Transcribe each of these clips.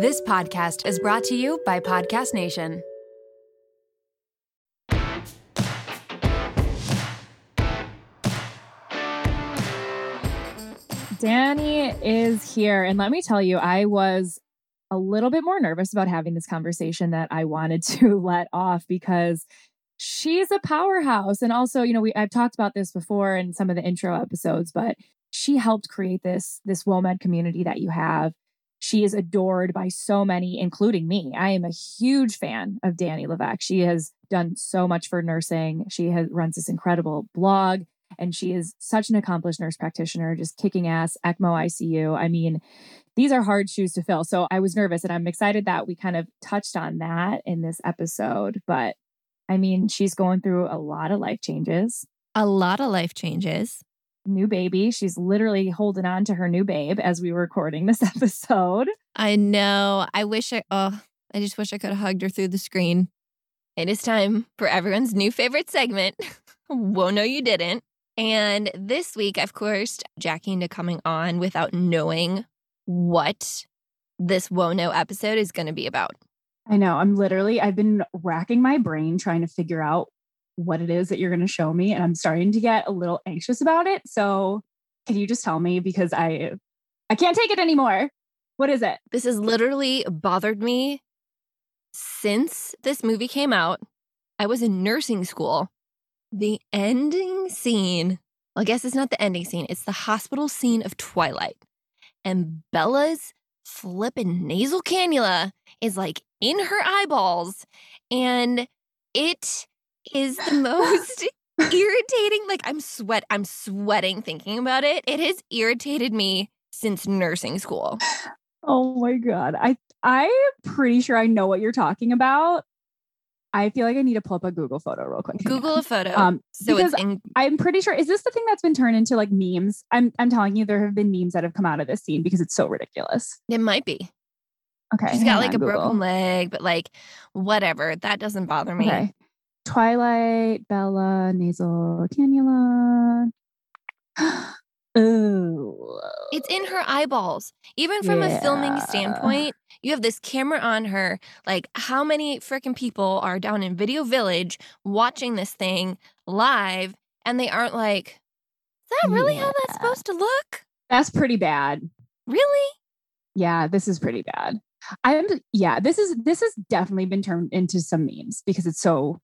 This podcast is brought to you by Podcast Nation. Dani is here. And let me tell you, I was a little bit more nervous about having this conversation that I wanted to let off because she's a powerhouse. And also, you know, we I've talked about this before in some of the intro episodes, but she helped create this this WoMed community that you have. She is adored by so many, including me. I am a huge fan of Dani LeVeck. She has done so much for nursing. She has runs this incredible blog and she is such an accomplished nurse practitioner, just kicking ass, ECMO ICU. I mean, these are hard shoes to fill. So I was nervous and I'm excited that we kind of touched on that in this episode. But I mean, she's going through a lot of life changes. A lot of life changes. New baby. She's literally holding on to her new babe as we were recording this episode. I know. I wish I, oh, I just wish I could have hugged her through the screen. It is time for everyone's new favorite segment. Whoa, no, you didn't. And this week, of course, Jackie into coming on without knowing what this Whoa No episode is going to be about. I know. I'm literally, I've been racking my brain trying to figure out what it is that you're going to show me. And I'm starting to get a little anxious about it. So can you just tell me? Because I, I can't take it anymore. What is it? This has literally bothered me since this movie came out. I was in nursing school the ending scene, well, I guess it's not the ending scene, it's the hospital scene of Twilight. And Bella's flippin' nasal cannula is like in her eyeballs. And it is the most irritating. Like I'm sweat, I'm sweating thinking about it. It has irritated me since nursing school. Oh my god. I I'm pretty sure I know what you're talking about. I feel like I need to pull up a Google photo real quick. Google a photo. Um, so because in- I'm pretty sure is this the thing that's been turned into like memes? I'm I'm telling you, there have been memes that have come out of this scene because it's so ridiculous. It might be. Okay. She's got like a Google. broken leg, but like whatever. That doesn't bother me. Okay. Twilight, Bella, nasal cannula. Ooh. It's in her eyeballs. Even from yeah. a filming standpoint, you have this camera on her. Like, how many freaking people are down in Video Village watching this thing live and they aren't like, is that really yeah. how that's supposed to look? That's pretty bad. Really? Yeah, this is pretty bad. I'm yeah, this is this has definitely been turned into some memes because it's so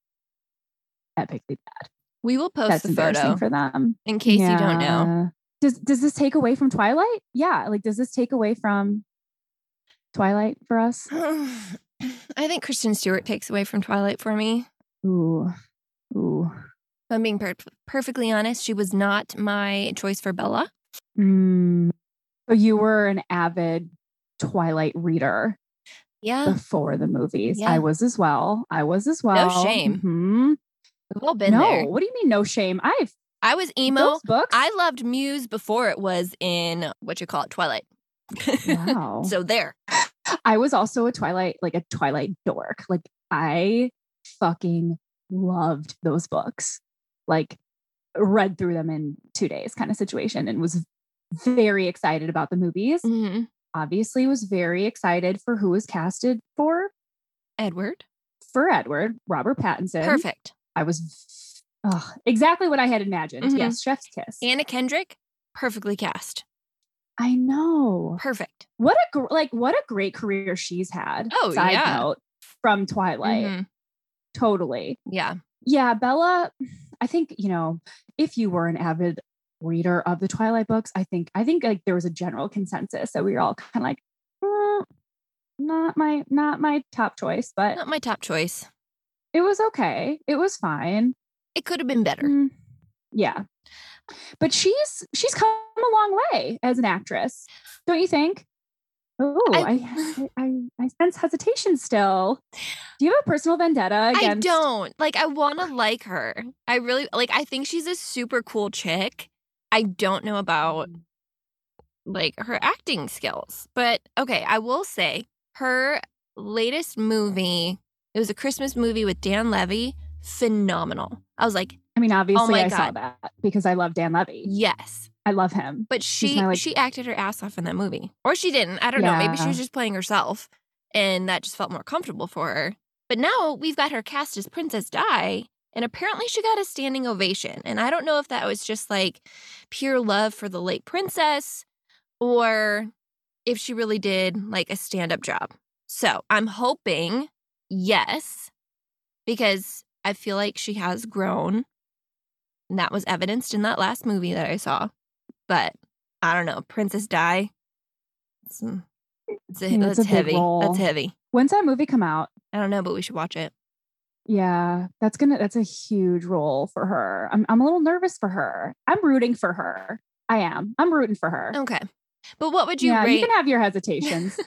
epically bad. We will post That's the photo for them in case yeah. you don't know does does this take away from Twilight? Yeah, like does this take away from Twilight for us? I think Kristen Stewart takes away from Twilight for me. Ooh, ooh. If I'm being per- perfectly honest. She was not my choice for Bella. Mm. So you were an avid Twilight reader. Yeah. Before the movies, yeah. I was as well. I was as well. No shame. Mm-hmm. We've all been no, there. what do you mean no shame? I've I was emo. Books? I loved Muse before it was in what you call it, Twilight. Wow. so there. I was also a Twilight, like a Twilight dork. Like I fucking loved those books. Like read through them in two days kind of situation and was very excited about the movies. Mm-hmm. Obviously was very excited for who was casted for Edward. For Edward, Robert Pattinson. Perfect. I was Oh, exactly what I had imagined. Mm-hmm. Yes, Chef's Kiss. Anna Kendrick, perfectly cast. I know. Perfect. What a gr- like what a great career she's had. Oh Side yeah. Note, from Twilight. Mm-hmm. Totally. Yeah. Yeah, Bella. I think you know if you were an avid reader of the Twilight books, I think I think like there was a general consensus that we were all kind of like, mm, not my not my top choice, but not my top choice. It was okay. It was fine. It could have been better. Mm, yeah. But she's she's come a long way as an actress. Don't you think? Oh, I, I, I, I sense hesitation still. Do you have a personal vendetta against? I don't. Like, I want to like her. I really like. I think she's a super cool chick. I don't know about mm. like her acting skills, but okay. I will say her latest movie. It was a Christmas movie with Dan Levy phenomenal. I was like, I mean, obviously, oh I God. saw that because I love Dan Levy. Yes, I love him. But she my, like, she acted her ass off in that movie, or she didn't. I don't yeah. know. Maybe she was just playing herself. And that just felt more comfortable for her. But now we've got her cast as Princess Di, and apparently she got a standing ovation. And I don't know if that was just like pure love for the late princess or if she really did like a stand up job. So I'm hoping yes, because I feel like she has grown. And that was evidenced in that last movie that I saw. But I don't know, Princess Di. It's, mm, it's, a, that's it's heavy. role. That's heavy. When's that movie come out? I don't know, but we should watch it. Yeah, that's gonna that's a huge role for her. I'm I'm a little nervous for her. I'm rooting for her. I am. I'm rooting for her. Okay. But what would you yeah, rate? you can have your hesitations.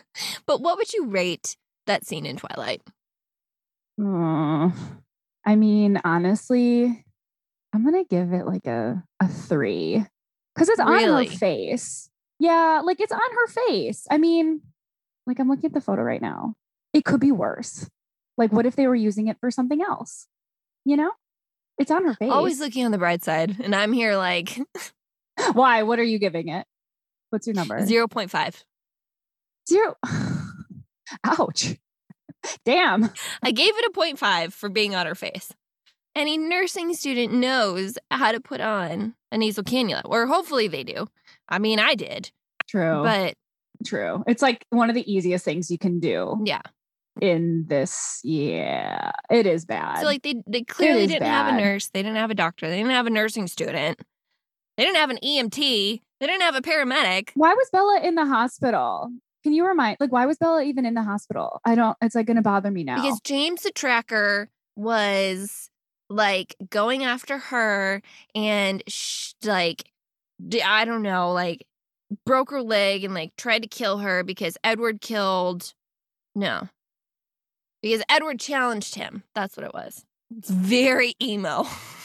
but what would you rate that scene in Twilight? Mm, I mean, honestly, I'm gonna give it like a a three because it's on Really? her face. Yeah, like it's on her face. I mean, like I'm looking at the photo right now. It could be worse. Like, what if they were using it for something else? You know, it's on her face. Always looking on the bright side. And I'm here like Why? What are you giving it? What's your number? 0.5. Zero. Ouch. Damn. I gave it a 0.5 for being on her face. Any nursing student knows how to put on a nasal cannula, or hopefully they do. I mean, I did, True. but True. It's like one of the easiest things you can do yeah. in this. Yeah, it is bad. So like they they clearly didn't have a nurse, they didn't have a doctor, they didn't have a nursing student, they didn't have an EMT, they didn't have a paramedic. why was Bella in the hospital? Can you remind, like, why was Bella even in the hospital? I don't, it's like going to bother me now. Because James the tracker was like going after her and sh- like I don't know, like broke her leg and like tried to kill her because Edward killed no. Because Edward challenged him. That's what it was. It's very emo.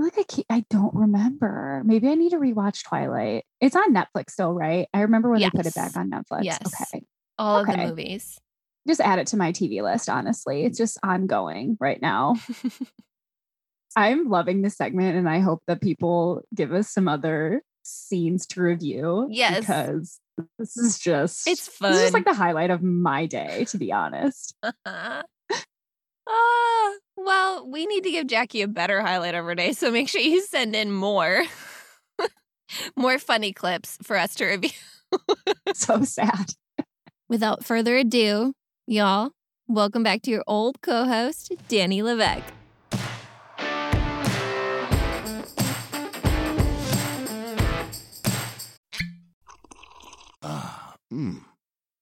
Like I, keep, I don't remember. Maybe I need to rewatch Twilight. It's on Netflix still, right? I remember when they put it back on Netflix. Yes. Okay. All of the movies. Just add it to my TV list, honestly. It's just ongoing right now. I'm loving this segment and I hope that people give us some other scenes to review. Yes. Because this is just It's fun. This is just like the highlight of my day, to be honest. Ah, well, we need to give Jackie a better highlight every day, so make sure you send in more, more funny clips for us to review. so sad. Without further ado, y'all, welcome back to your old co-host, Dani LeVeck. Ah, mmm.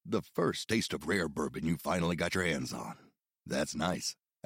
The first taste of rare bourbon you finally got your hands on. That's nice.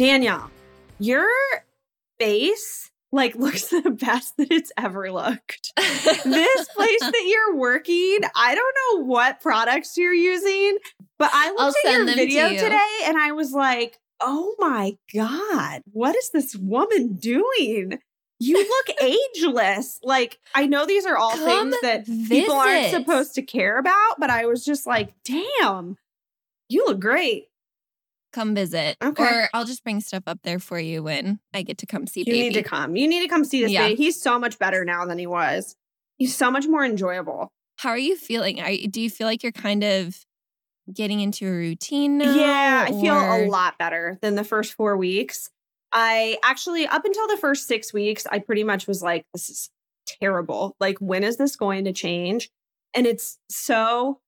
Danielle, your face like looks the best that it's ever looked. this place that you're working, I don't know what products you're using, but I I'll looked at your them to video you. today and I was like, oh my God, what is this woman doing? You look ageless. Like, I know these are all Come things that people aren't supposed to care about, but I was just like, damn, you look great. Come visit. Okay. Or I'll just bring stuff up there for you when I get to come see You baby. need to come. You need to come see this Yeah. baby. He's so much better now than he was. He's so much more enjoyable. How are you feeling? Are, do you feel like you're kind of getting into a routine now? yeah, I feel a lot better than the first four weeks. I actually, up until the first six weeks, I pretty much was like, this is terrible. Like, when is this going to change? And it's so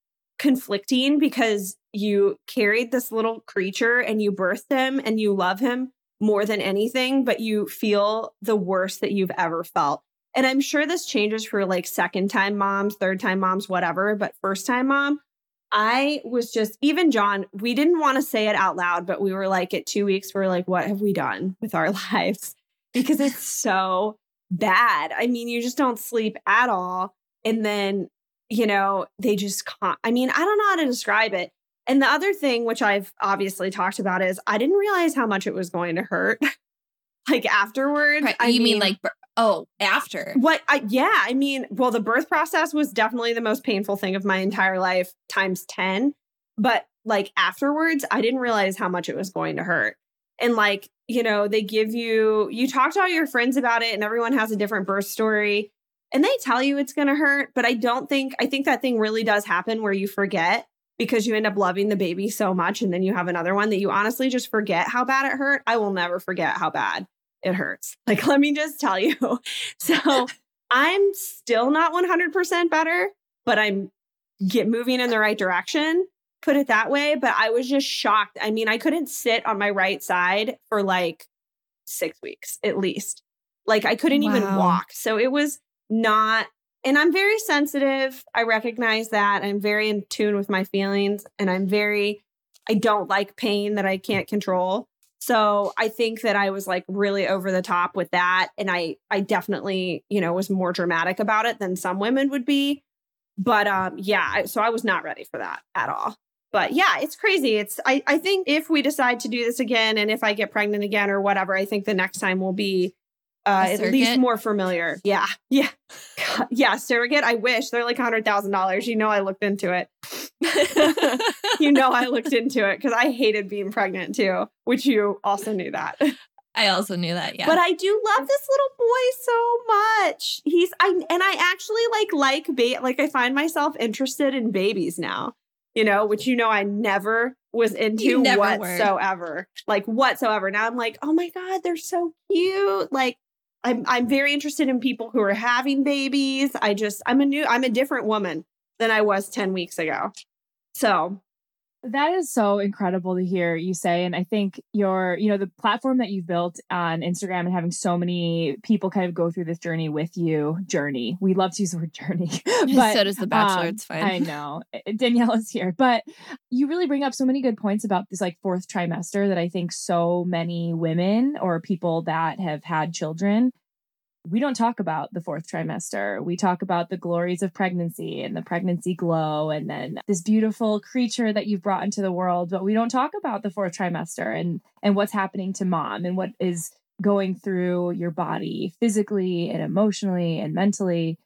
conflicting because you carried this little creature and you birthed him and you love him more than anything, but you feel the worst that you've ever felt. And I'm sure this changes for like second time moms, third time moms, whatever, but first time mom, I was just, even John, we didn't want to say it out loud, but we were like, at two weeks, we are like, what have we done with our lives? Because it's so bad. I mean, you just don't sleep at all. And then, you know, they just can't. I mean, I don't know how to describe it. And the other thing, which I've obviously talked about, is I didn't realize how much it was going to hurt. like afterwards. Right. you mean, mean like Oh, after. What I yeah, I mean, well the birth process was definitely the most painful thing of my entire life times 10, but like afterwards I didn't realize how much it was going to hurt. And like, you know, they give you you talk to all your friends about it and everyone has a different birth story and they tell you it's going to hurt, but I don't think I think that thing really does happen where you forget because you end up loving the baby so much and then you have another one that you honestly just forget how bad it hurt. I will never forget how bad it hurts. Like, let me just tell you. So I'm still not 100% better, but I'm get moving in the right direction. Put it that way. But I was just shocked. I mean, I couldn't sit on my right side for like six weeks at least. Like I couldn't wow. even walk. So it was not, and I'm very sensitive. I recognize that. I'm very in tune with my feelings and I'm very, I don't like pain that I can't control. So I think that I was like really over the top with that. And I I definitely, you know, was more dramatic about it than some women would be. But um yeah, so I was not ready for that at all. But yeah, it's crazy. It's I, I think if we decide to do this again and if I get pregnant again or whatever, I think the next time will be uh, at least more familiar. Yeah. Yeah. yeah. Surrogate. I wish they're like a hundred thousand dollars. You know, I looked into it. you know, I looked into it because I hated being pregnant too, which you also knew that. I also knew that, yeah. But I do love this little boy so much. He's I and I actually like like ba- like I find myself interested in babies now. You know, which you know I never was into never whatsoever. Were. Like whatsoever. Now I'm like, "Oh my god, they're so cute." Like I'm I'm very interested in people who are having babies. I just I'm a new I'm a different woman than I was 10 weeks ago. So that is so incredible to hear you say. And I think your, you know, the platform that you've built on Instagram and having so many people kind of go through this journey with you, journey. We love to use the word journey. but so does the bachelor. Um, it's fine. I know. Danielle is here. But you really bring up so many good points about this like fourth trimester that I think so many women or people that have had children we don't talk about the fourth trimester. We talk about the glories of pregnancy and the pregnancy glow and then this beautiful creature that you've brought into the world, but we don't talk about the fourth trimester and and what's happening to mom and what is going through your body physically and emotionally and mentally.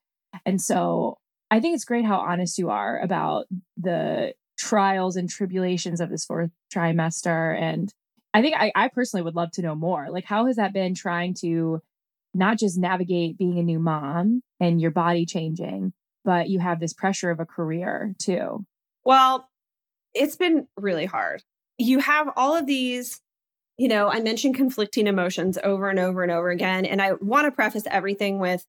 And so I think it's great how honest you are about the trials and tribulations of this fourth trimester and I think I, I personally would love to know more. Like, how has that been trying to not just navigate being a new mom and your body changing, but you have this pressure of a career too. Well, it's been really hard. You have all of these, you know, I mentioned conflicting emotions over and over and over again. And I want to preface everything with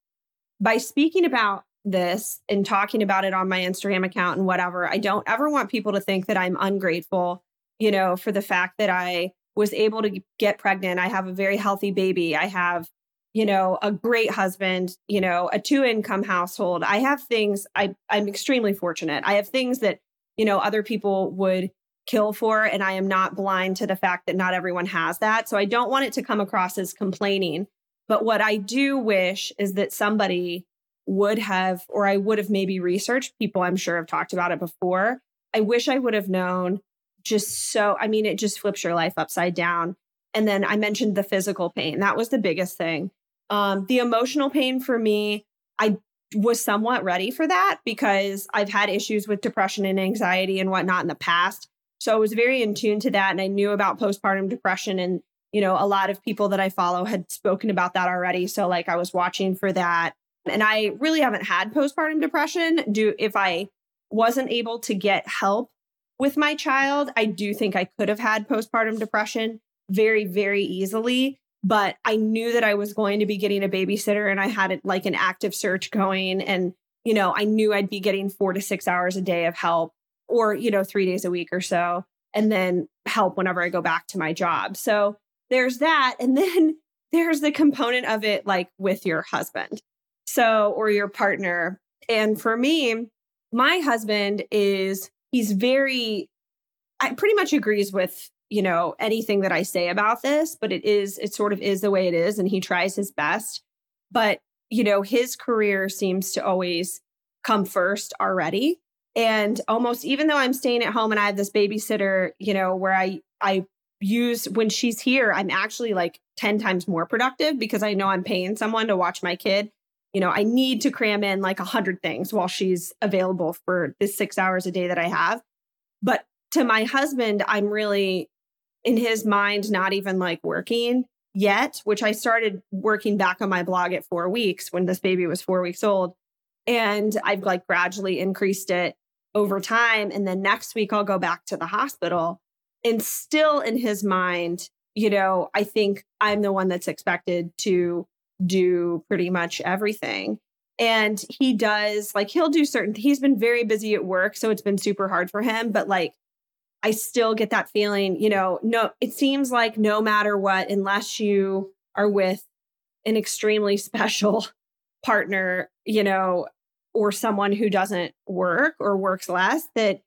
by speaking about this and talking about it on my Instagram account and whatever, I don't ever want people to think that I'm ungrateful, you know, for the fact that I was able to get pregnant. I have a very healthy baby. I have you know, a great husband, you know, a two income household. I have things I I'm extremely fortunate. I have things that, you know, other people would kill for and I am not blind to the fact that not everyone has that. So I don't want it to come across as complaining. But what I do wish is that somebody would have or I would have maybe researched people I'm sure have talked about it before. I wish I would have known just so I mean it just flips your life upside down. And then I mentioned the physical pain. That was the biggest thing. Um, the emotional pain for me, I was somewhat ready for that because I've had issues with depression and anxiety and whatnot in the past. So I was very in tune to that. And I knew about postpartum depression. And, you know, a lot of people that I follow had spoken about that already. So, like, I was watching for that. And I really haven't had postpartum depression. Do if I wasn't able to get help with my child, I do think I could have had postpartum depression very, very easily but I knew that I was going to be getting a babysitter and I had like an active search going and you know, I knew I'd be getting 4 to 6 hours a day of help or, you know, three days a week or so, and then help whenever I go back to my job. So there's that. And then there's the component of it like with your husband. So, or your partner. And for me, my husband is, he's very, I pretty much agrees with, you know, anything that I say about this, but it is, it sort of is the way it is. And he tries his best. But, you know, his career seems to always come first already. And almost even though I'm staying at home and I have this babysitter, you know, where I, I use when she's here, I'm actually like 10 times more productive because I know I'm paying someone to watch my kid. You know, I need to cram in like a hundred things while she's available for the six hours a day that I have. But to my husband, I'm really in his mind, not even like working yet, which I started working back on my blog at four weeks when this baby was four weeks old. And I've like gradually increased it over time. And then next week, I'll go back to the hospital. And still in his mind, you know, I think I'm the one that's expected to do pretty much everything. And he does, like, he'll do certain, he's been very busy at work. So it's been super hard for him. But like, I still get that feeling, you know, no, it seems like no matter what, unless you are with an extremely special partner, you know, or someone who doesn't work or works less, that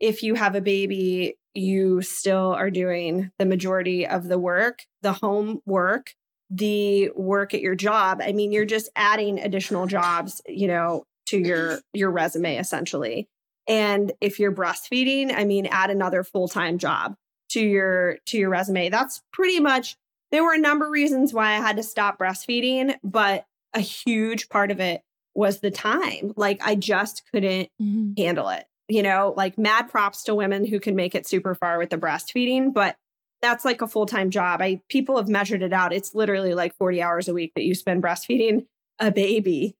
if you have a baby, you still are doing the majority of the work, the home work, the work at your job. I mean, you're just adding additional jobs, you know, to your your resume essentially. And if you're breastfeeding, I mean, add another full-time job to your to your resume. That's pretty much there were a number of reasons why I had to stop breastfeeding, but a huge part of it was the time. Like I just couldn't mm-hmm. handle it you know, like mad props to women who can make it super far with the breastfeeding, but that's like a full-time job. I people have measured it out. It's literally like 40 hours a week that you spend breastfeeding a baby.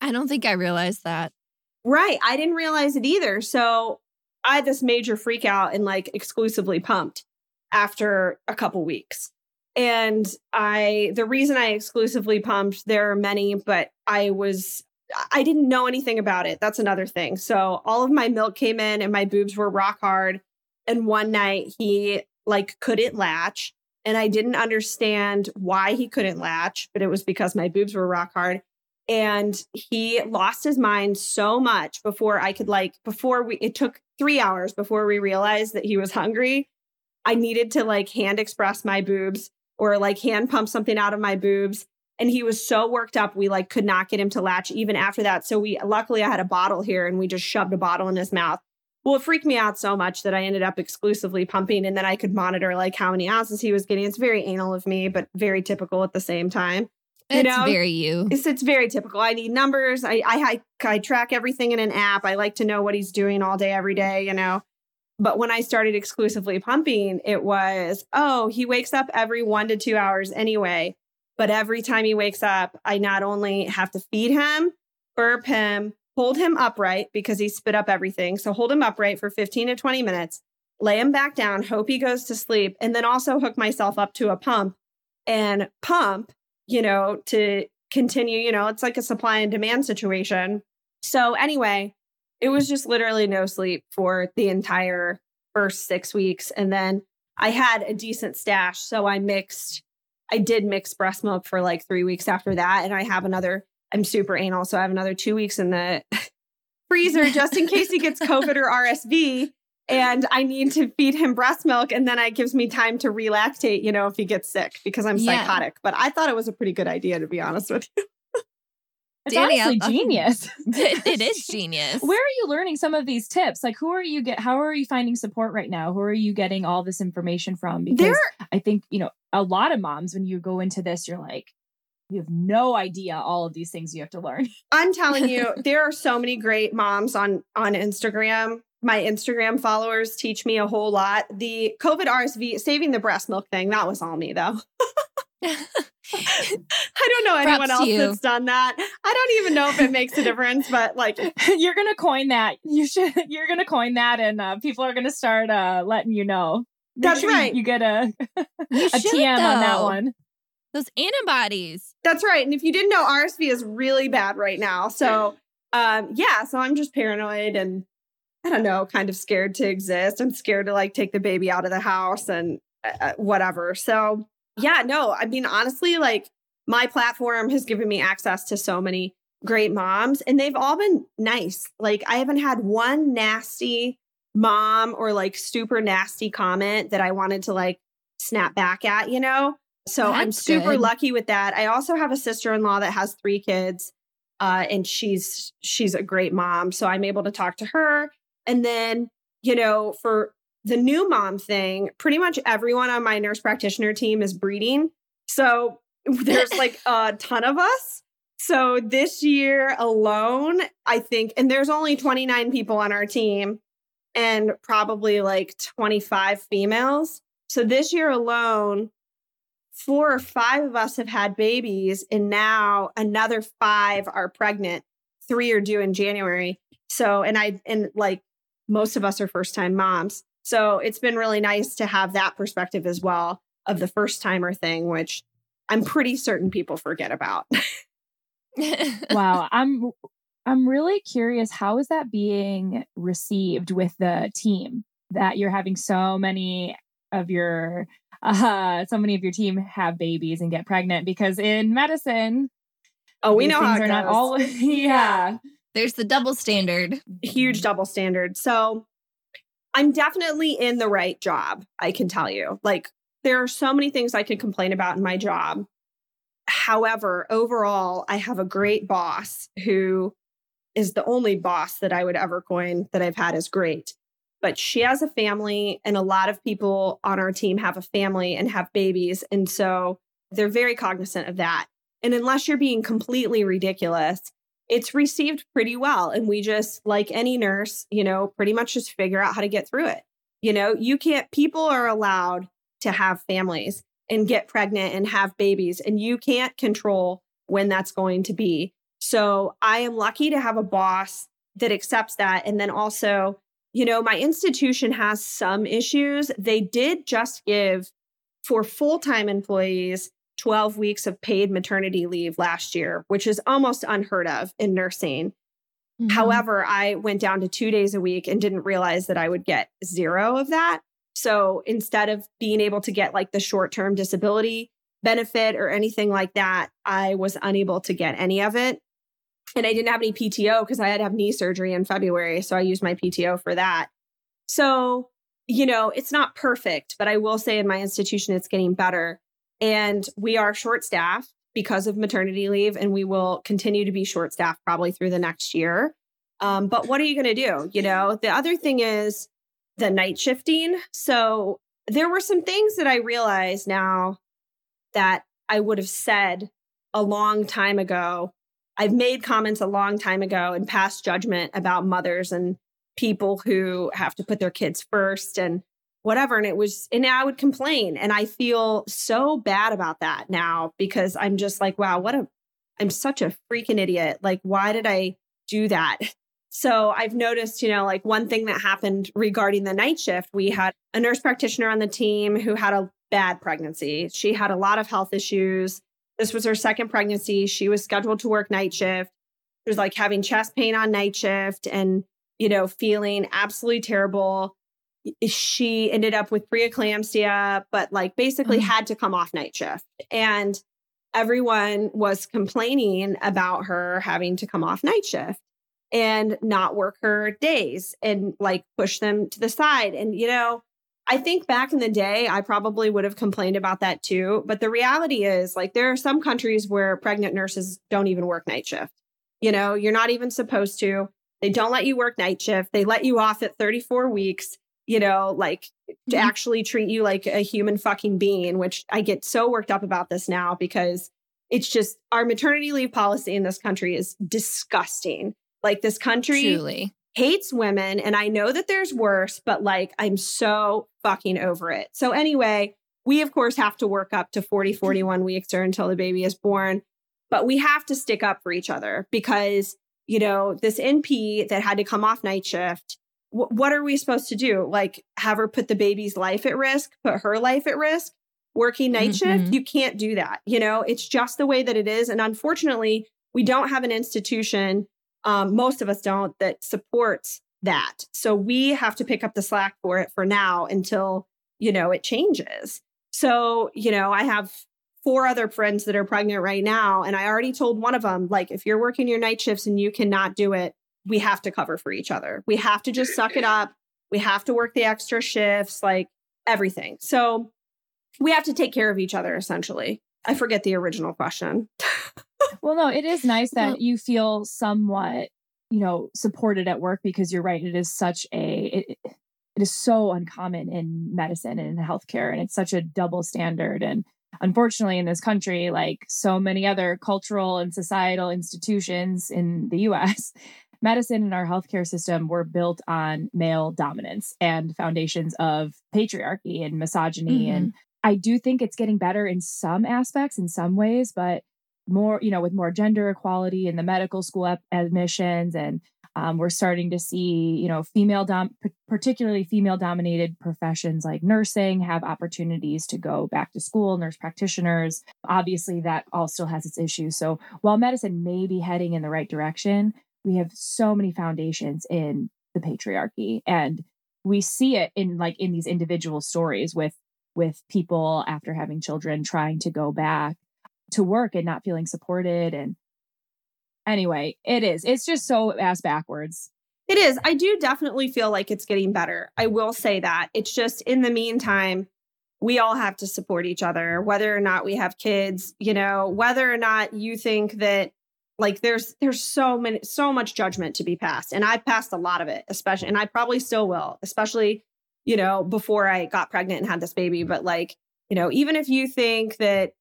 I don't think I realized that. Right. I didn't realize it either. So I had this major freak out and like exclusively pumped after a couple weeks. And I, the reason I exclusively pumped, there are many, but I was I didn't know anything about it. That's another thing. So all of my milk came in and my boobs were rock hard. And one night he like couldn't latch. And I didn't understand why he couldn't latch, but it was because my boobs were rock hard. And he lost his mind so much before I could like, before we, it took three hours before we realized that he was hungry. I needed to like hand express my boobs or like hand pump something out of my boobs. And he was so worked up we like could not get him to latch even after that. So we luckily i had a bottle here and we just shoved a bottle in his mouth. Well it freaked me out so much that i ended up exclusively pumping and then i could monitor like how many ounces he was getting. It's very anal of me but very typical at the same time you it's know? very you. It's, it's very typical. I need numbers. I, I I I track everything in an app. I like to know what he's doing all day, every day. You know. But when I started exclusively pumping, it was oh he wakes up every one to two hours anyway. But every time he wakes up, I not only have to feed him, burp him, hold him upright because he spit up everything. So hold him upright for 15 to 20 minutes, lay him back down, hope he goes to sleep, and then also hook myself up to a pump and pump, you know, to continue, you know, it's like a supply and demand situation. So anyway, it was just literally no sleep for the entire first six weeks. And then I had a decent stash. So I mixed I did mix breast milk for like three weeks after that. And I have another, I'm super anal. So I have another two weeks in the freezer just in case he gets COVID or RSV. And I need to feed him breast milk. And then it gives me time to relactate, you know, if he gets sick because I'm yeah. psychotic. But I thought it was a pretty good idea, to be honest with you. It's Dani, honestly uh, genius. it, it is genius. Where are you learning some of these tips? Like, who are you get? How are you finding support right now? Who are you getting all this information from? Because there, I think you know a lot of moms when you go into this, you're like, you have no idea all of these things you have to learn. I'm telling you, there are so many great moms on on Instagram. My Instagram followers teach me a whole lot. The COVID RSV saving the breast milk thing, that was all me though. I don't know anyone else that's done that. I don't even know if it makes a difference, but like you're gonna coin that. You should. You're gonna coin that, and uh, people are gonna start uh, letting you know. Make that's sure right. You, you get a a TM though. on that one. Those antibodies. That's right. And if you didn't know, RSV is really bad right now. So, um, yeah. So I'm just paranoid and I don't know, kind of scared to exist. I'm scared to like take the baby out of the house and uh, uh, whatever. So, yeah, no, I mean, honestly, like my platform has given me access to so many great moms and they've all been nice. Like, I haven't had one nasty mom or like super nasty comment that I wanted to like snap back at, you know? So That's I'm super good. lucky with that. I also have a sister-in-law that has three kids. Uh, and she's she's a great mom. So I'm able to talk to her. And then, you know, for the new mom thing, pretty much everyone on my nurse practitioner team is breeding. So there's like a ton of us. So this year alone, I think, and there's only 29 people on our team and probably like 25 females. So this year alone, four or five of us have had babies, and now another five are pregnant. Three are due in January. So, and I, and like most of us are first time moms. So it's been really nice to have that perspective as well of the first timer thing, which I'm pretty certain people forget about. wow. I'm I'm really curious how is that being received with the team that you're having so many of your uh so many of your team have babies and get pregnant because in medicine oh we know how it are goes. not yeah there's the double standard. Huge double standard. So i'm definitely in the right job i can tell you. Like there are so many things i could complain about in my job. However overall i have a great boss who is the only boss that i would ever coin that i've had as great. But she has a family and a lot of people on our team have a family and have babies and so they're very cognizant of that. And unless you're being completely ridiculous it's received pretty well and we just like any nurse you know pretty much just figure out how to get through it you know you can't people are allowed to have families and get pregnant and have babies and you can't control when that's going to be so i am lucky to have a boss that accepts that and then also you know, my institution has some issues. They did just give for full time employees 12 weeks of paid maternity leave last year, which is almost unheard of in nursing. Mm-hmm. However, I went down to two days a week and didn't realize that I would get zero of that. So instead of being able to get like the short term disability benefit or anything like that, I was unable to get any of it and I didn't have any PTO because I had to have knee surgery in February. So I used my PTO for that. So, you know, it's not perfect, but I will say in my institution, it's getting better. And we are short staffed because of maternity leave, and we will continue to be short staffed probably through the next year. Um, but what are you going to do? You know, the other thing is the night shifting. So there were some things that I realize now that I would have said a long time ago I've made comments a long time ago and passed judgment about mothers and people who have to put their kids first and whatever. And it was, and I would complain. And I feel so bad about that now because I'm just like, wow, what a, I'm such a freaking idiot. Like, why did I do that? So I've noticed, you know, like one thing that happened regarding the night shift, we had a nurse practitioner on the team who had a bad pregnancy. She had a lot of health issues. This was her second pregnancy. She was scheduled to work night shift. She was like having chest pain on night shift and, you know, feeling absolutely terrible. She ended up with preeclampsia, but like basically mm-hmm. had to come off night shift. And everyone was complaining about her having to come off night shift and not work her days and like push them to the side. And, you know, I think back in the day, I probably would have complained about that too. But the reality is, like, there are some countries where pregnant nurses don't even work night shift. You know, you're not even supposed to. They don't let you work night shift. They let you off at 34 weeks, you know, like to mm-hmm. actually treat you like a human fucking being, which I get so worked up about this now because it's just our maternity leave policy in this country is disgusting. Like, this country Truly hates women. And I know that there's worse, but like I'm so fucking over it. So, anyway, we of course have to work up to 40, 41 weeks or until the baby is born, but we have to stick up for each other because, you know, this NP that had to come off night shift, w- what are we supposed to do? Like, have her put the baby's life at risk, put her life at risk? Working night mm-hmm. shift, you can't do that. You know, it's just the way that it is. And unfortunately, we don't have an institution um, most of us don't, that supports that. So we have to pick up the slack for it for now until, you know, it changes. So, you know, I have four other friends that are pregnant right now. And I already told one of them, like, if you're working your night shifts and you cannot do it, we have to cover for each other. We have to just suck it up. We have to work the extra shifts, like everything. So we have to take care of each other essentially. I forget the original question. well, no, it is nice that you feel somewhat, you know, supported at work because you're right. It is such a, it, it is so uncommon in medicine and in healthcare, and it's such a double standard. And unfortunately, in this country, like so many other cultural and societal institutions in the US, medicine and our healthcare system were built on male dominance and foundations of patriarchy and misogyny. Mm-hmm. And I do think it's getting better in some aspects, in some ways, but more, you know, with more gender equality in the medical school ep- admissions and um, we're starting to see, you know, female, dom- particularly female dominated professions like nursing have opportunities to go back to school, nurse practitioners. Obviously, that all still has its issues. So while medicine may be heading in the right direction, we have so many foundations in the patriarchy. And we see it in like in these individual stories with with people after having children trying to go back to work and not feeling supported and anyway, it is. It's just so ass backwards. It is. I do definitely feel like it's getting better. I will say that. It's just in the meantime, we all have to support each other, whether or not we have kids, you know, whether or not you think that like there's there's so many so much judgment to be passed. And I've passed a lot of it, especially and I probably still will, especially, you know, before I got pregnant and had this baby. But like, you know, even if you think that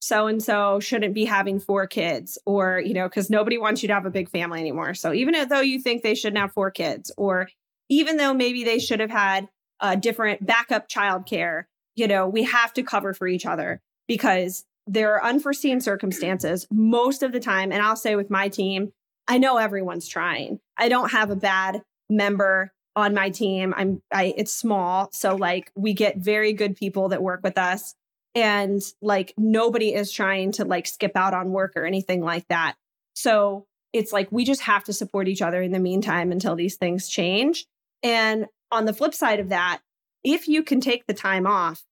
so and so shouldn't be having four kids or you know because nobody wants you to have a big family anymore so even though you think they shouldn't have four kids or even though maybe they should have had a different backup childcare you know we have to cover for each other because there are unforeseen circumstances most of the time and i'll say with my team i know everyone's trying i don't have a bad member on my team i'm i it's small so like we get very good people that work with us and like nobody is trying to like skip out on work or anything like that. So it's like we just have to support each other in the meantime until these things change. And on the flip side of that, if you can take the time off,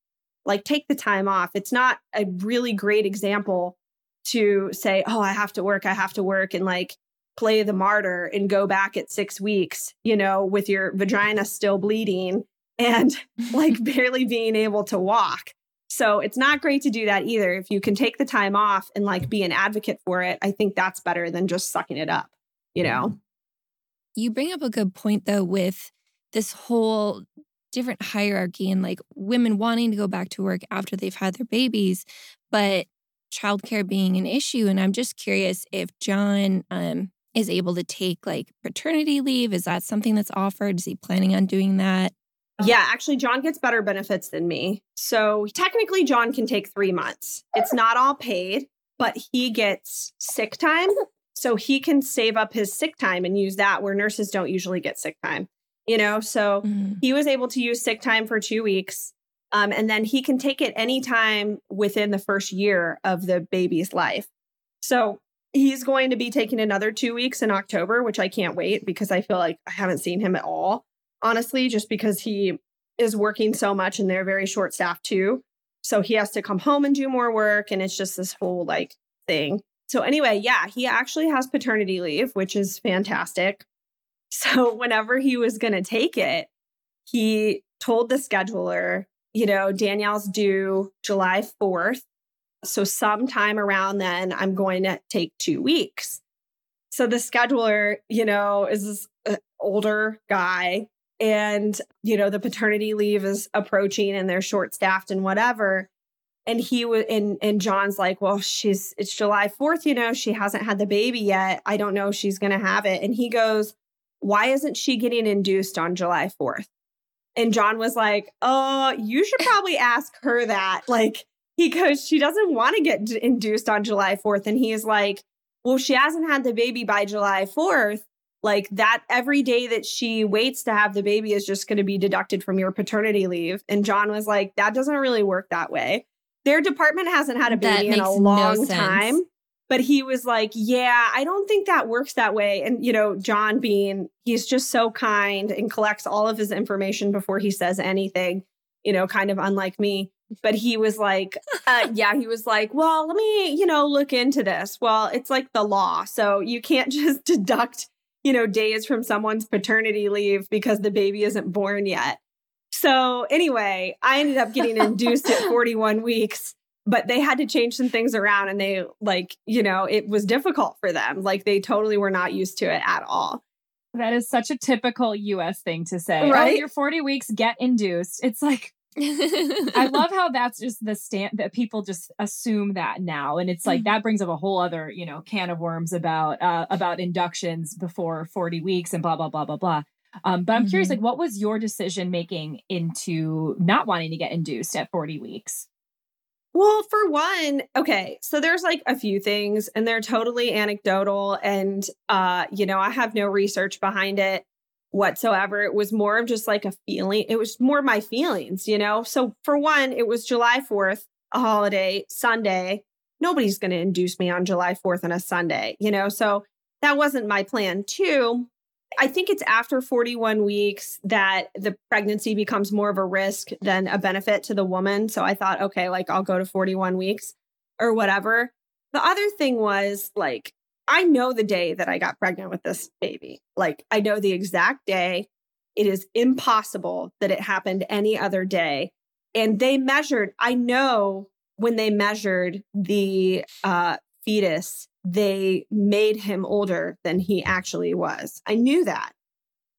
like take the time off. It's not a really great example to say, oh, I have to work, I have to work, and like play the martyr and go back at six weeks, you know, with your vagina still bleeding and like barely being able to walk. So it's not great to do that either. If you can take the time off and like be an advocate for it, I think that's better than just sucking it up, you know? Mm-hmm. You bring up a good point though with this whole different hierarchy and like women wanting to go back to work after they've had their babies, but childcare being an issue. And I'm just curious if John um, is able to take like paternity leave. Is that something that's offered? Is he planning on doing that? Yeah, actually, John gets better benefits than me. So technically, John can take three months. It's not all paid, but he gets sick time. So he can save up his sick time and use that where nurses don't usually get sick time. You know, so mm. he was able to use sick time for two weeks. Um, and then he can take it anytime within the first year of the baby's life. So he's going to be taking another two weeks in October, which I can't wait because I feel like I haven't seen him at all honestly, just because he is working so much and they're very short staffed too. So he has to come home and do more work. And it's just this whole like thing. So, anyway, yeah, he actually has paternity leave, which is fantastic. So, whenever he was going to take it, he told the scheduler, you know, Danielle's due July 4th. So, sometime around then, I'm going to take two weeks. So, the scheduler, you know, is this uh, older guy and you know the paternity leave is approaching and they're short staffed and whatever and he was and and John's like well she's it's July 4th you know she hasn't had the baby yet I don't know if she's going to have it and he goes why isn't she getting induced on July 4th and John was like oh you should probably ask her that. Like he goes she doesn't want to get induced on July 4th and he's like well she hasn't had the baby by July 4th like that every day that she waits to have the baby is just going to be deducted from your paternity leave. And John was like, that doesn't really work that way. Their department hasn't had a baby in a long no time, but he was like, Yeah, I don't think that works that way. And, you know, John Bean, he's just so kind and collects all of his information before he says anything, you know, kind of unlike me. But he was like, uh, Yeah, he was like, Well, let me, you know, look into this. Well, it's like the law. So you can't just deduct, you know, days from someone's paternity leave because the baby isn't born yet. So anyway, I ended up getting induced at 41 weeks but they had to change some things around and they like you know it was difficult for them. Like they totally were not used to it at all. That is such a typical us thing to say. Oh, right? oh, you're 40 weeks get induced. It's like i love how that's just the stand that people just assume that now. And it's like mm-hmm. that brings up a whole other you know can of worms about uh, about inductions before 40 weeks and blah blah blah blah blah. Um, but i'm mm-hmm. curious like what was your decision making into not wanting to get induced at 40 weeks well, for one, okay, so there's like a few things and they're totally anecdotal and uh you know, I have no research behind it whatsoever. It was more of just like a feeling. It was more my feelings, you know. So for one, it was July 4th, a holiday, Sunday. Nobody's going to induce me on July 4th on a Sunday, you know. So that wasn't my plan. Two, I think it's after 41 weeks that the pregnancy becomes more of a risk than a benefit to the woman. So I thought, okay, like I'll go to 41 weeks or whatever. The other thing was like, I know the day that I got pregnant with this baby. Like, I know the exact day. It is impossible that it happened any other day. And they measured, I know when they measured the uh, fetus they made him older than he actually was. I knew that.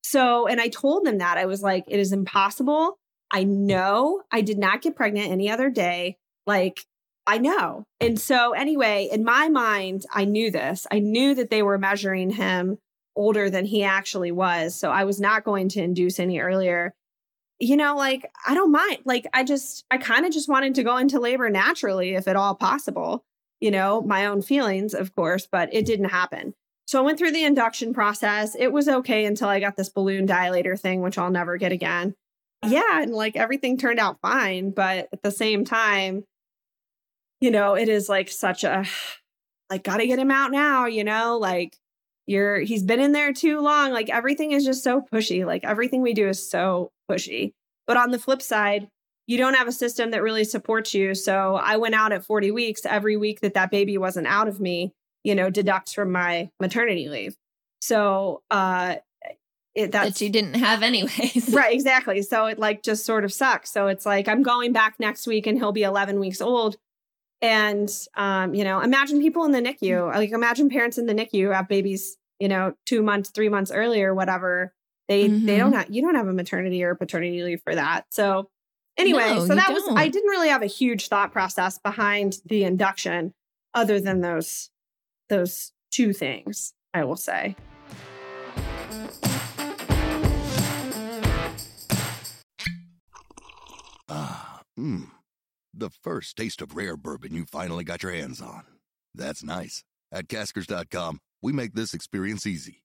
So, and I told them that I was like, it is impossible. I know I did not get pregnant any other day. Like, I know. And so, anyway, in my mind, I knew this. I knew that they were measuring him older than he actually was. So, I was not going to induce any earlier. You know, like, I don't mind. Like, I just, I kind of just wanted to go into labor naturally, if at all possible you know, my own feelings, of course, but it didn't happen. So I went through the induction process. It was okay until I got this balloon dilator thing, which I'll never get again. Yeah, and like everything turned out fine, but at the same time, you know, it is like such a like gotta get him out now, you know, like you're he's been in there too long. Like everything is just so pushy. Like everything we do is so pushy. But on the flip side, you don't have a system that really supports you. So I went out at 40 weeks. Every week that that baby wasn't out of me, you know, deducts from my maternity leave. So, uh, it, that's, that you didn't have anyways. right, exactly. So it like just sort of sucks. So it's like I'm going back next week and he'll be 11 weeks old. And, um, you know, imagine people in the NICU, mm. like imagine parents in the NICU who have babies, you know, two months, three months earlier, whatever. They, mm-hmm. they don't have, you don't have a maternity or paternity leave for that. So Anyway, no, so that was I didn't really have a huge thought process behind the induction other than those those two things, I will say. Ah, mmm. The first taste of rare bourbon you finally got your hands on. That's nice. At caskers.com, we make this experience easy.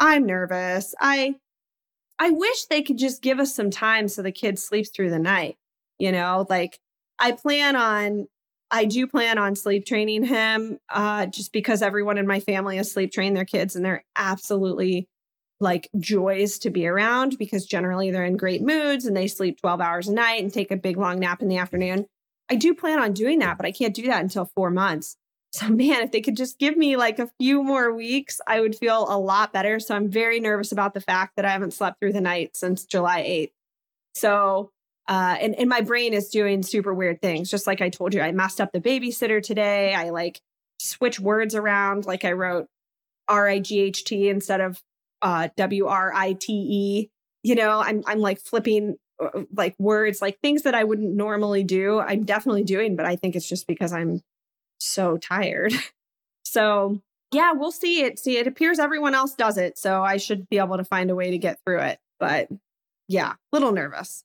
I'm nervous. I I wish they could just give us some time so the kid sleeps through the night. You know, like I plan on I do plan on sleep training him uh just because everyone in my family has sleep trained their kids and they're absolutely like joys to be around because generally they're in great moods and they sleep 12 hours a night and take a big long nap in the afternoon. I do plan on doing that, but I can't do that until 4 months. So, man, if they could just give me like a few more weeks, I would feel a lot better. So, I'm very nervous about the fact that I haven't slept through the night since July 8th. So, uh, and, and my brain is doing super weird things. Just like I told you, I messed up the babysitter today. I like switch words around. Like I wrote R I G H T instead of uh, W R I T E. You know, I'm, I'm like flipping uh, like words, like things that I wouldn't normally do. I'm definitely doing, but I think it's just because I'm so tired. so yeah, we'll see it. See, it appears everyone else does it. So I should be able to find a way to get through it. But yeah, little nervous.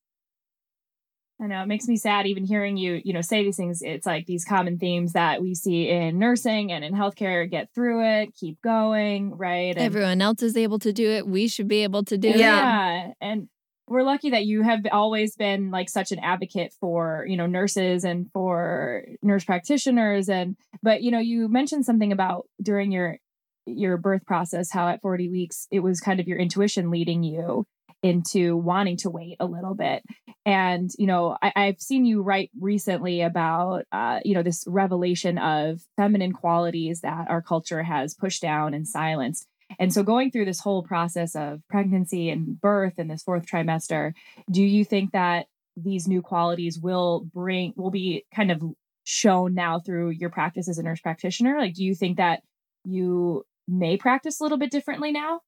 I know it makes me sad even hearing you, you know, say these things. It's like these common themes that we see in nursing and in healthcare. Get through it, keep going, right? And, Everyone else is able to do it. We should be able to do yeah. it. Yeah, and we're lucky that you have always been like such an advocate for you know nurses and for nurse practitioners and but you know you mentioned something about during your your birth process how at 40 weeks it was kind of your intuition leading you into wanting to wait a little bit. And you know I, have seen you write recently about uh, you know this revelation of feminine qualities that our culture has pushed down and silenced and so, going through this whole process of pregnancy and birth in this fourth trimester, do you think that these new qualities will bring, will be kind of shown now through your practice as a nurse practitioner? Like, do you think that you may practice a little bit differently now?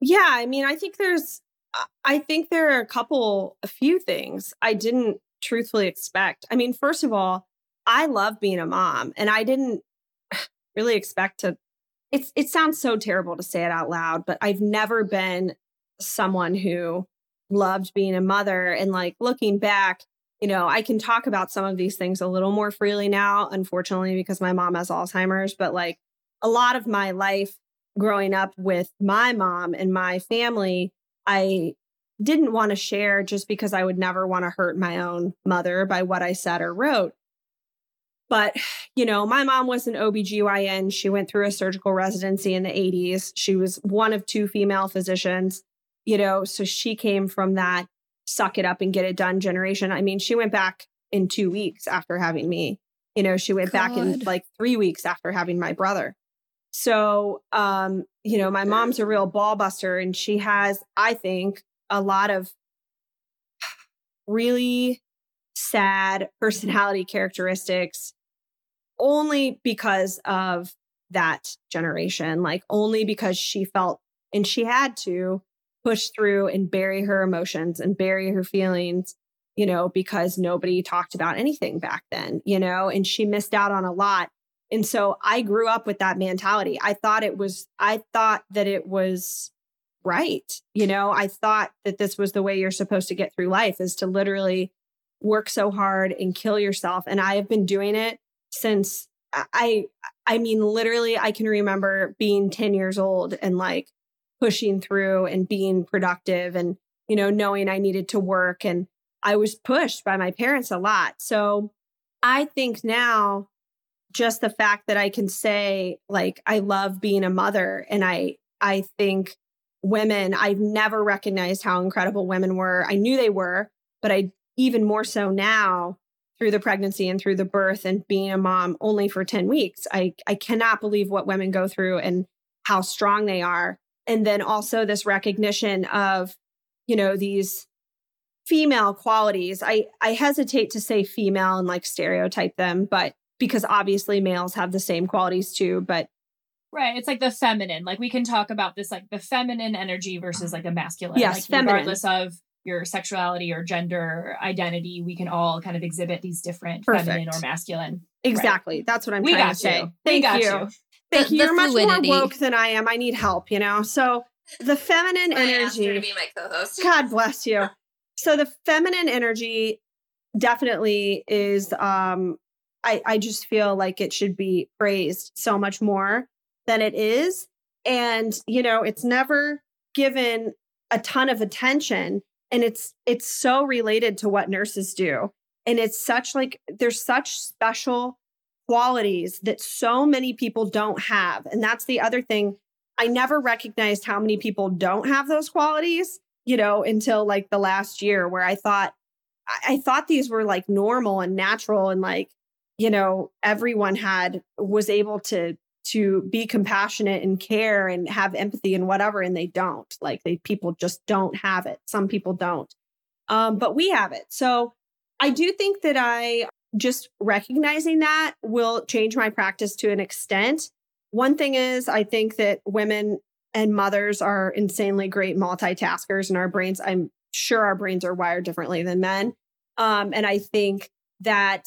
Yeah. I mean, I think there's, uh, I think there are a couple, a few things I didn't truthfully expect. I mean, first of all, I love being a mom and I didn't really expect to it's it sounds so terrible to say it out loud, but I've never been someone who loved being a mother and like looking back, you know, I can talk about some of these things a little more freely now, unfortunately because my mom has Alzheimer's, but like a lot of my life growing up with my mom and my family, I didn't want to share just because I would never want to hurt my own mother by what I said or wrote. But, you know, my mom was an OBGYN. She went through a surgical residency in the 80s. She was one of two female physicians, you know, so she came from that suck it up and get it done generation. I mean, she went back in two weeks after having me. You know, she went God. back in like three weeks after having my brother. So, um, you know, my mom's a real ball buster and she has, I think, a lot of really sad personality characteristics only because of that generation, like only because she felt and she had to push through and bury her emotions and bury her feelings, you know, because nobody talked about anything back then, you know, and she missed out on a lot. And so I grew up with that mentality. I thought it was, I thought that it was right. You know, I thought that this was the way you're supposed to get through life is to literally work so hard and kill yourself. And I have been doing it since I I mean literally I can remember being 10 years old and like pushing through and being productive and you know knowing I needed to work and I was pushed by my parents a lot. So I think now just the fact that I can say like I love being a mother and I I think women I've never recognized how incredible women were. I knew they were, but I even more so now through the pregnancy and through the birth and being a mom only for 10 weeks. I, I cannot believe what women go through and how strong they are. And then also this recognition of, you know, these female qualities. I, I hesitate to say female and like stereotype them, but because obviously males have the same qualities too. But Right. It's like the feminine. Like we can talk about this, like the feminine energy versus like the masculine. Yes, like, feminine. regardless of your sexuality or gender identity, we can all kind of exhibit these different Perfect. feminine or masculine. Exactly. Right? That's what I'm we trying to say. You. Thank you. you. Thank the, you. You're much more woke than I am. I need help, you know? So the feminine I energy. to be my co-host. God bless you. So the feminine energy definitely is um I, I just feel like it should be praised so much more than it is. And, you know, it's never given a ton of attention and it's it's so related to what nurses do. And it's such like there's such special qualities that so many people don't have. And that's the other thing. I never recognized how many people don't have those qualities you know until like the last year where i thought i, thought these were like normal and natural and like you know, everyone had was able to to be compassionate and care and have empathy and whatever and they don't. Like they people just don't have it. Some people don't. Um, but we have it. So i do think that i just recognizing that will change my practice to an extent. One thing is i think that women and mothers are insanely great multitaskers and our brains i'm sure our brains are wired differently than men. Um, and i think that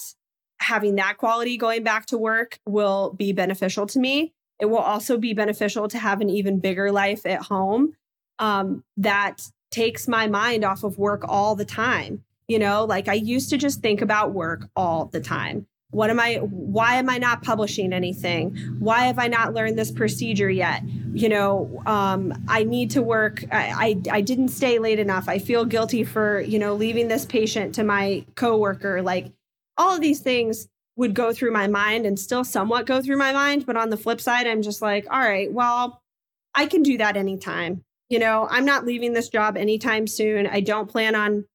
having that quality going back to work will be beneficial to me. It will also be beneficial to have an even bigger life at home um, that takes my mind off of work all the time. You know, like I used to just think about work all the time. What am I, why am I not publishing anything? Why have I not learned this procedure yet? You know, um, I need to work. I, I, I didn't stay late enough. I feel guilty for, you know, leaving this patient to my coworker. Like, all of these things would go through my mind and still somewhat go through my mind. But on the flip side, I'm just like, all right, well, I can do that anytime. You know, I'm not leaving this job anytime soon. I don't plan on,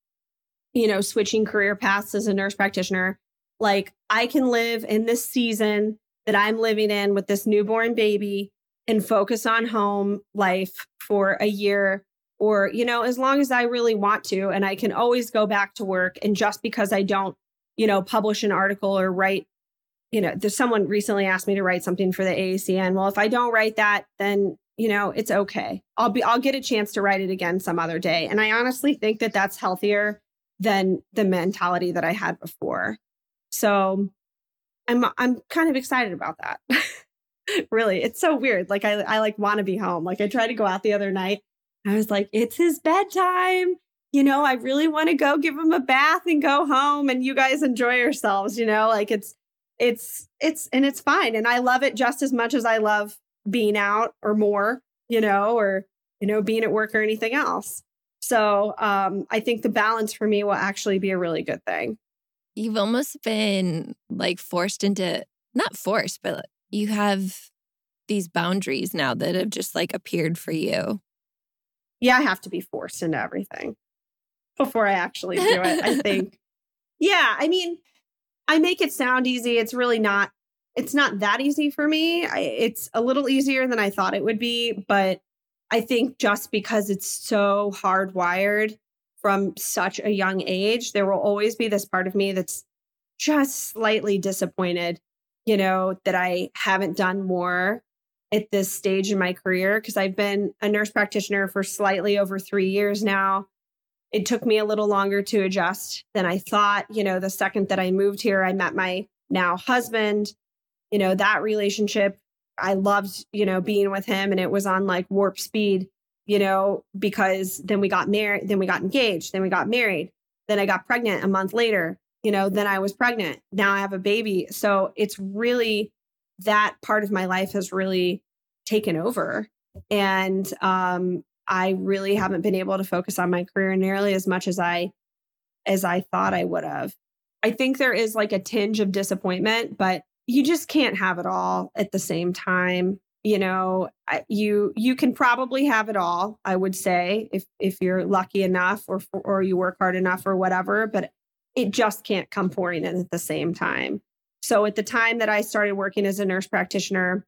you know, switching career paths as a nurse practitioner. Like, I can live in this season that I'm living in with this newborn baby and focus on home life for a year or, you know, as long as I really want to. And I can always go back to work. And just because I don't you know, publish an article or write, you know, there's someone recently asked me to write something for the AACN. Well, if I don't write that, then, you know, it's okay. I'll be, I'll get a chance to write it again some other day. And I honestly think that that's healthier than the mentality that I had before. So I'm, I'm kind of excited about that. really, it's so weird. Like I, I like want to be home. Like I tried to go out the other night. I was like, it's his bedtime you know, I really want to go give him a bath and go home and you guys enjoy yourselves, you know, like it's, it's, it's, and it's fine. And I love it just as much as I love being out or more, you know, or, you know, being at work or anything else. So um, I think the balance for me will actually be a really good thing. You've almost been like forced into, not forced, but you have these boundaries now that have just like appeared for you. Yeah, I have to be forced into everything before I actually do it. I think. Yeah, I mean, I make it sound easy. It's really not. It's not that easy for me. I, it's a little easier than I thought it would be, but I think just because it's so hardwired from such a young age, there will always be this part of me that's just slightly disappointed, you know, that I haven't done more at this stage in my career because I've been a nurse practitioner for slightly over three years now it took me a little longer to adjust than I thought. You know, the second that I moved here, I met my now husband. You know, that relationship, I loved, you know, being with him and it was on like warp speed, you know, because then we got married, then we got engaged, then we got married, then I got pregnant a month later, you know, then I was pregnant. Now I have a baby. So it's really that part of my life has really taken over. And um, I really haven't been able to focus on my career nearly as much as I as I thought I would have. I think there is like a tinge of disappointment, but you just can't have it all at the same time. You know, you you can probably have it all, I would say, if if you're lucky enough or or you work hard enough or whatever, but it just can't come pouring in at the same time. So at the time that I started working as a nurse practitioner,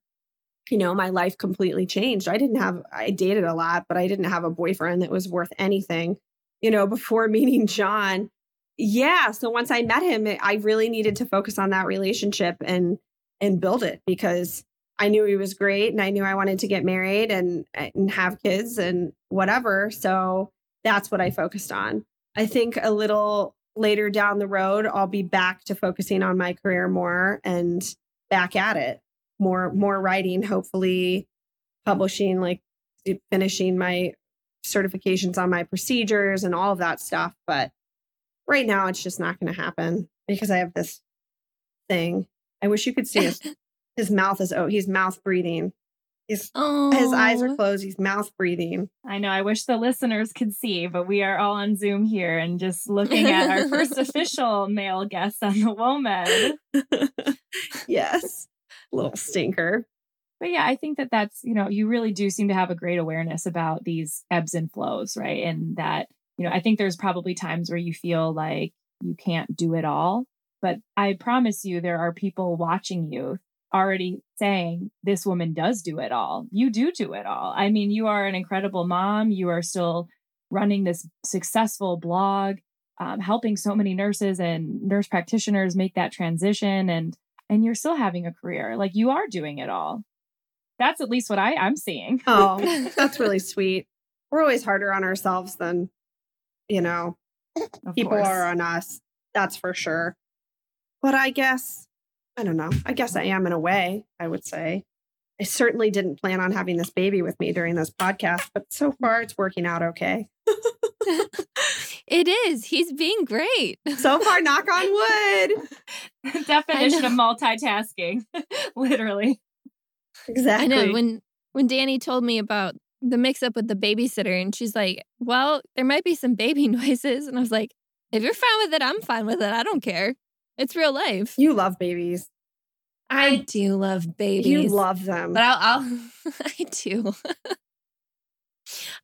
you know, my life completely changed. I didn't have, I dated a lot, but I didn't have a boyfriend that was worth anything, you know, before meeting John. Yeah. So once I met him, I really needed to focus on that relationship and, and build it because I knew he was great and I knew I wanted to get married and, and have kids and whatever. So that's what I focused on. I think a little later down the road, I'll be back to focusing on my career more and back at it more more writing hopefully publishing like finishing my certifications on my procedures and all of that stuff. But right now it's just not going to happen because i have this thing. I wish you could see his his mouth is oh he's mouth breathing. His his eyes are oh. closed. He's mouth breathing. I know. I wish the listeners could see but we are all on zoom here and just looking at our first official male guest on the WoMed yes little stinker. But yeah, I think that that's, you know, you really do seem to have a great awareness about these ebbs and flows, right? And that, you know, I think there's probably times where you feel like you can't do it all. But I promise you, there are people watching you already saying this woman does do it all. You do do it all. I mean, you are an incredible mom. You are still running this successful blog, um, helping so many nurses and nurse practitioners make that transition, and and you're still having a career. Like you are doing it all. That's at least what I, I'm seeing. Oh, that's really sweet. We're always harder on ourselves than, you know, Of people course. are on us. That's for sure. But I guess, I don't know. I guess I am in a way, I would say. I certainly didn't plan on having this baby with me during this podcast, but so far it's working out okay. it is. He's being great. So far, knock on wood. Definition of multitasking, literally. Exactly. I know when when Dani told me about the mix up with the babysitter and she's like, "Well, there might be some baby noises." And I was like, "If you're fine with it, I'm fine with it. I don't care. It's real life." You love babies. I do love babies. You love them. But I'll, I'll I do.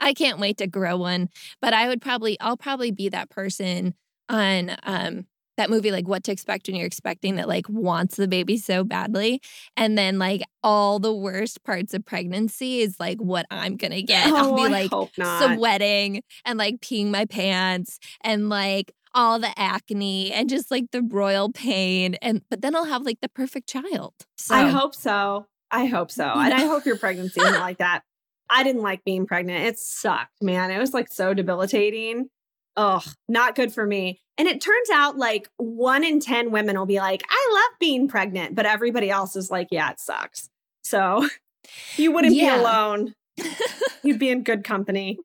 I can't wait to grow one. But I would probably, I'll probably be that person on um that movie, like What to Expect When You're Expecting, that like wants the baby so badly, and then like all the worst parts of pregnancy is like what I'm gonna get. I'll Oh, be I like sweating and like peeing my pants and like all the acne and just like the royal pain and but then I'll have like the perfect child. So I hope so. I hope so. And I hope your pregnancy isn't like that. I didn't like being pregnant. It sucked, man. It was like so debilitating. Ugh, not good for me. And it turns out like one in 10 women will be like, I love being pregnant. But everybody else is like, yeah, it sucks. So you wouldn't Yeah. be alone. You'd be in good company.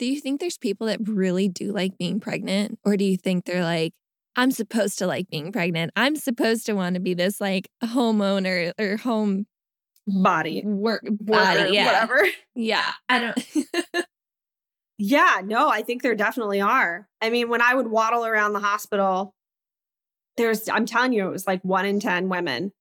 Do you think there's people that really do like being pregnant? Or do you think they're like, I'm supposed to like being pregnant. I'm supposed to want to be this like homeowner or home Body, work body. Yeah. whatever. Yeah. I don't Yeah, no, I think there definitely are. I mean, when I would waddle around the hospital, there's, I'm telling you, it was like one in 10 women.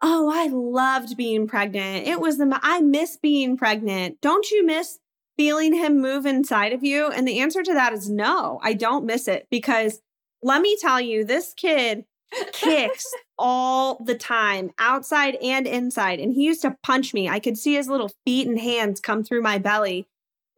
Oh, I loved being pregnant. It was the, I miss being pregnant. Don't you miss feeling him move inside of you? And the answer to that is no, I don't miss it because let me tell you, this kid kicks all the time, outside and inside. And he used to punch me. I could see his little feet and hands come through my belly.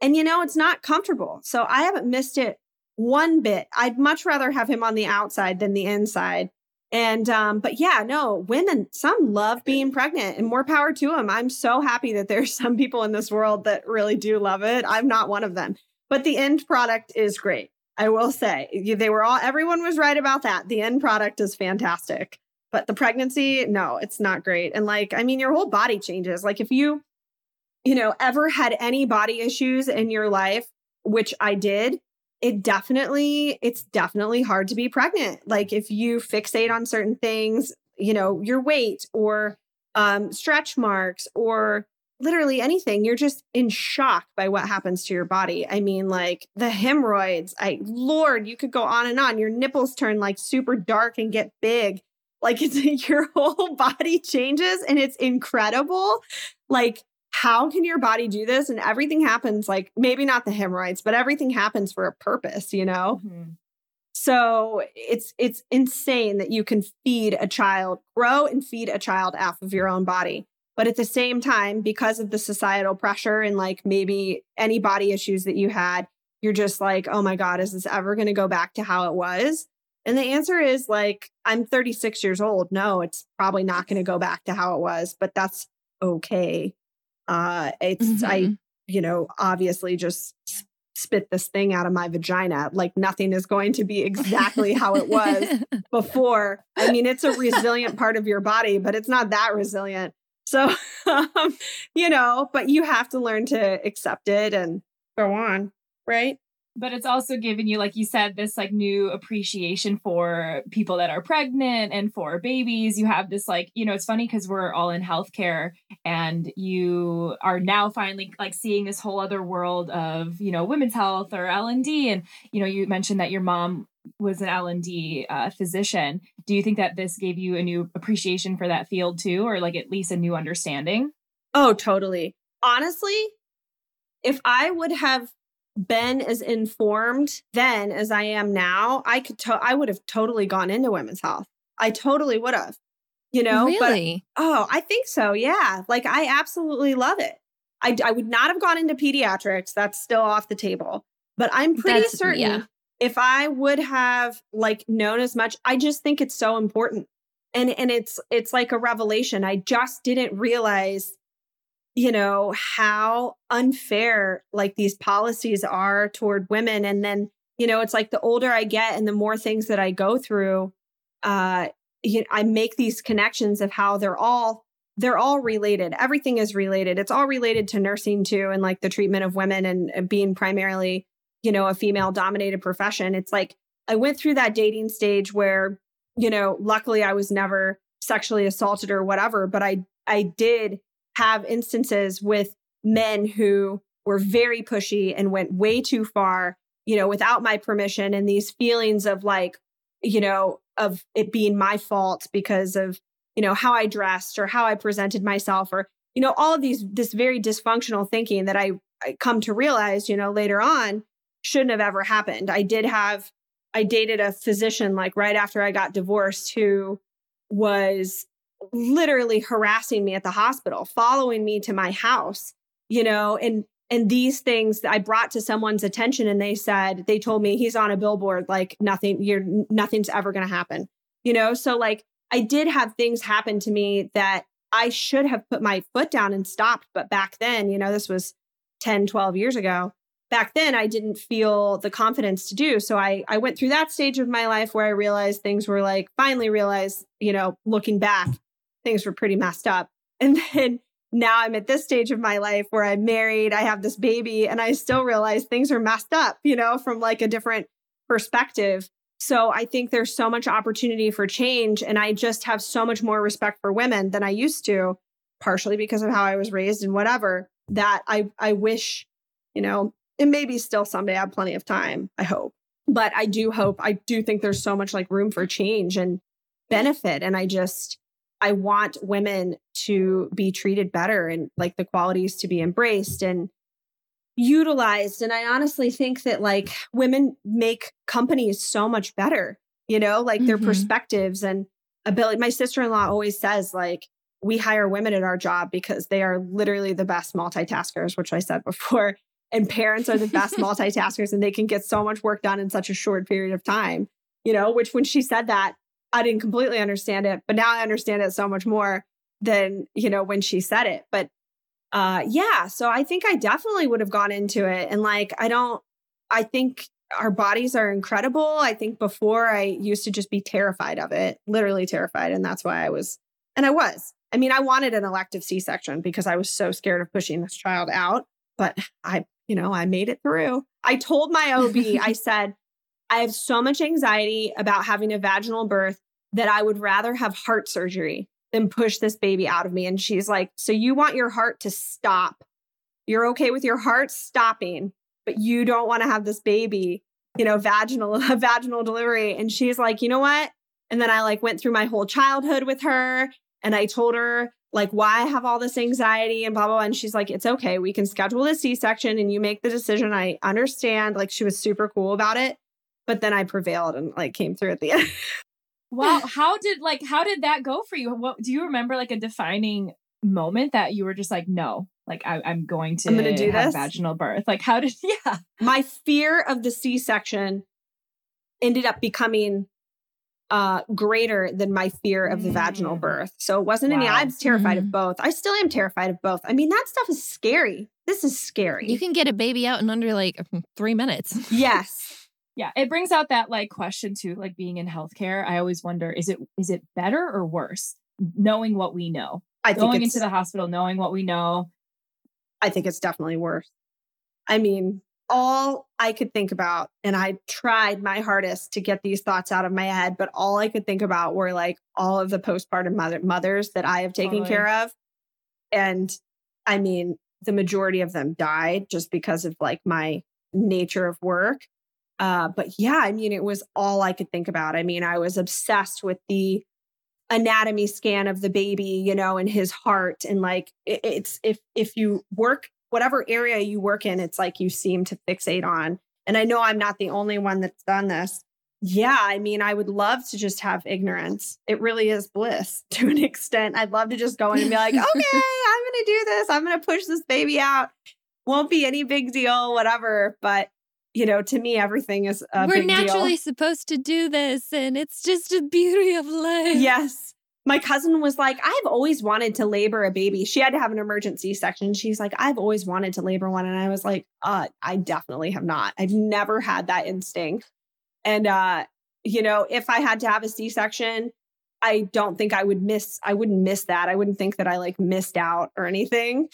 And you know, it's not comfortable. So I haven't missed it one bit. I'd much rather have him on the outside than the inside. And um, but yeah, no, women, some love being pregnant and more power to them. I'm so happy that there's some people in this world that really do love it. I'm not one of them. But the end product is great. I will say. They were all everyone was right about that. The end product is fantastic. But the pregnancy, no, it's not great. And like, I mean, your whole body changes. Like if you you know, ever had any body issues in your life, which I did, it definitely, it's definitely hard to be pregnant. Like if you fixate on certain things, you know, your weight or um, stretch marks or literally anything, you're just in shock by what happens to your body. I mean, like the hemorrhoids, I, Lord, you could go on and on. Your nipples turn like super dark and get big. Like it's your whole body changes and it's incredible. Like, how can your body do this? And everything happens like maybe not the hemorrhoids, but everything happens for a purpose, you know? Mhm. So it's it's insane that you can feed a child, grow and feed a child off of your own body. But at the same time, because of the societal pressure and like maybe any body issues that you had, you're just like, oh my God, is this ever going to go back to how it was? And the answer is like, I'm 36 years old. No, it's probably not going to go back to how it was, but that's okay. Uh, it's, I, Mhm. you know, obviously just spit this thing out of my vagina. Like nothing is going to be exactly how it was before. I mean, it's a resilient part of your body, but it's not that resilient. So, um, you know, but you have to learn to accept it and go on, right? But it's also giving you like you said this like new appreciation for people that are pregnant and for babies. You have this like you know it's funny because we're all in healthcare and you are now finally like seeing this whole other world of you know women's health or l&d and you know you mentioned that your mom was an l&d uh, physician. Do you think that this gave you a new appreciation for that field too or like at least a new understanding? Oh, totally. Honestly, if I would have been as informed then as I am now, I could to- I would have totally gone into women's health. I totally would have. You know, really? But, oh, I think so. Yeah. Like I absolutely love it. I, I would not have gone into pediatrics. That's still off the table. But I'm pretty That's- certain yeah. if I would have like known as much, I just think it's so important. And and it's it's like a revelation. I just didn't realize, you know, how unfair like these policies are toward women. And then, you know, it's like the older I get and the more things that I go through, uh, you I make these connections of how they're all they're all related. Everything is related. It's all related to nursing too, and like the treatment of women and, and being primarily, you know, a female dominated profession. It's like I went through that dating stage where, you know, luckily I was never sexually assaulted or whatever, but I I did have instances with men who were very pushy and went way too far, you know, without my permission and these feelings of like, you know, of it being my fault because of you know how i dressed or how i presented myself or you know all of these this very dysfunctional thinking that i, I come to realize you know later on shouldn't have ever happened. I did have i dated a physician like right after i got divorced who was literally harassing me at the hospital following me to my house you know and and these things that i brought to someone's attention and they said they told me he's on a billboard like nothing you're nothing's ever going to happen you know so like I did have things happen to me that I should have put my foot down and stopped. But back then, you know, this was 10, 12 years ago. Back then, I didn't feel the confidence to do. So I, I went through that stage of my life where I realized things were like, finally realized, you know, looking back, things were pretty messed up. And then now I'm at this stage of my life where I'm married, I have this baby, and I still realize things are messed up, you know, from like a different perspective. So I think there's so much opportunity for change. And I just have so much more respect for women than I used to, partially because of how I was raised and whatever, that I, I wish, you know, and maybe still someday I have plenty of time, I hope. But I do hope, I do think there's so much like room for change and benefit. And I just, I want women to be treated better and like the qualities to be embraced and utilized. And I honestly think that like women make companies so much better, you know, like their Mhm. perspectives and ability. My sister in law always says, like, we hire women at our job because they are literally the best multitaskers, which I said before. And parents are the best multitaskers and they can get so much work done in such a short period of time, you know, which when she said that, I didn't completely understand it, but now I understand it so much more than, you know, when she said it. But uh yeah so i think i definitely would have gone into it and like i don't i think our bodies are incredible i think before i used to just be terrified of it literally terrified and that's why i was and i was i mean i wanted an elective c-section because i was so scared of pushing this child out but i you know i made it through i told my ob i said i have so much anxiety about having a vaginal birth that i would rather have heart surgery than push this baby out of me. And she's like, So you want your heart to stop? You're okay with your heart stopping, but you don't want to have this baby, you know, vaginal, a vaginal delivery. And she's like, You know what? And then I like went through my whole childhood with her and I told her like why I have all this anxiety and blah, blah, blah. And she's like, It's okay. We can schedule a C section and you make the decision. I understand. Like she was super cool about it. But then I prevailed and like came through at the end. Wow, how did like how did that go for you? What do you remember like a defining moment that you were just like, no, like I, I'm going to I'm gonna do have this? vaginal birth? Like how did yeah. my fear of the C-section ended up becoming uh greater than my fear of the vaginal Mm. birth. So it wasn't any I was terrified Mhm. of both. I still am terrified of both. I mean, that stuff is scary. This is scary. You can get a baby out in under like three minutes. yes. Yeah. It brings out that like question too, like being in healthcare. I always wonder, is it is it better or worse? Knowing what we know. I think Going into the hospital, knowing what we know. I think it's definitely worse. I mean, all I could think about, and I tried my hardest to get these thoughts out of my head, but all I could think about were like all of the postpartum mother- mothers that I have taken Totally. care of. And I mean, the majority of them died just because of like my nature of work. Uh, but yeah, I mean, it was all I could think about. I mean, I was obsessed with the anatomy scan of the baby, you know, and his heart. And like, it, it's if if you work whatever area you work in, it's like you seem to fixate on. And I know I'm not the only one that's done this, yeah, I mean, I would love to just have ignorance. It really is bliss to an extent. I'd love to just go in and be like, okay, I'm going to do this. I'm going to push this baby out. Won't be any big deal, whatever. But, you know, to me, everything is a We're naturally deal. supposed to do this, and it's just a beauty of life. Yes. My cousin was like, I've always wanted to labor a baby. She had to have an emergency section. She's like, I've always wanted to labor one. And I was like, uh, I definitely have not. I've never had that instinct. And uh, you know, if I had to have a C-section, I don't think I would miss I wouldn't miss that. I wouldn't think that I like missed out or anything.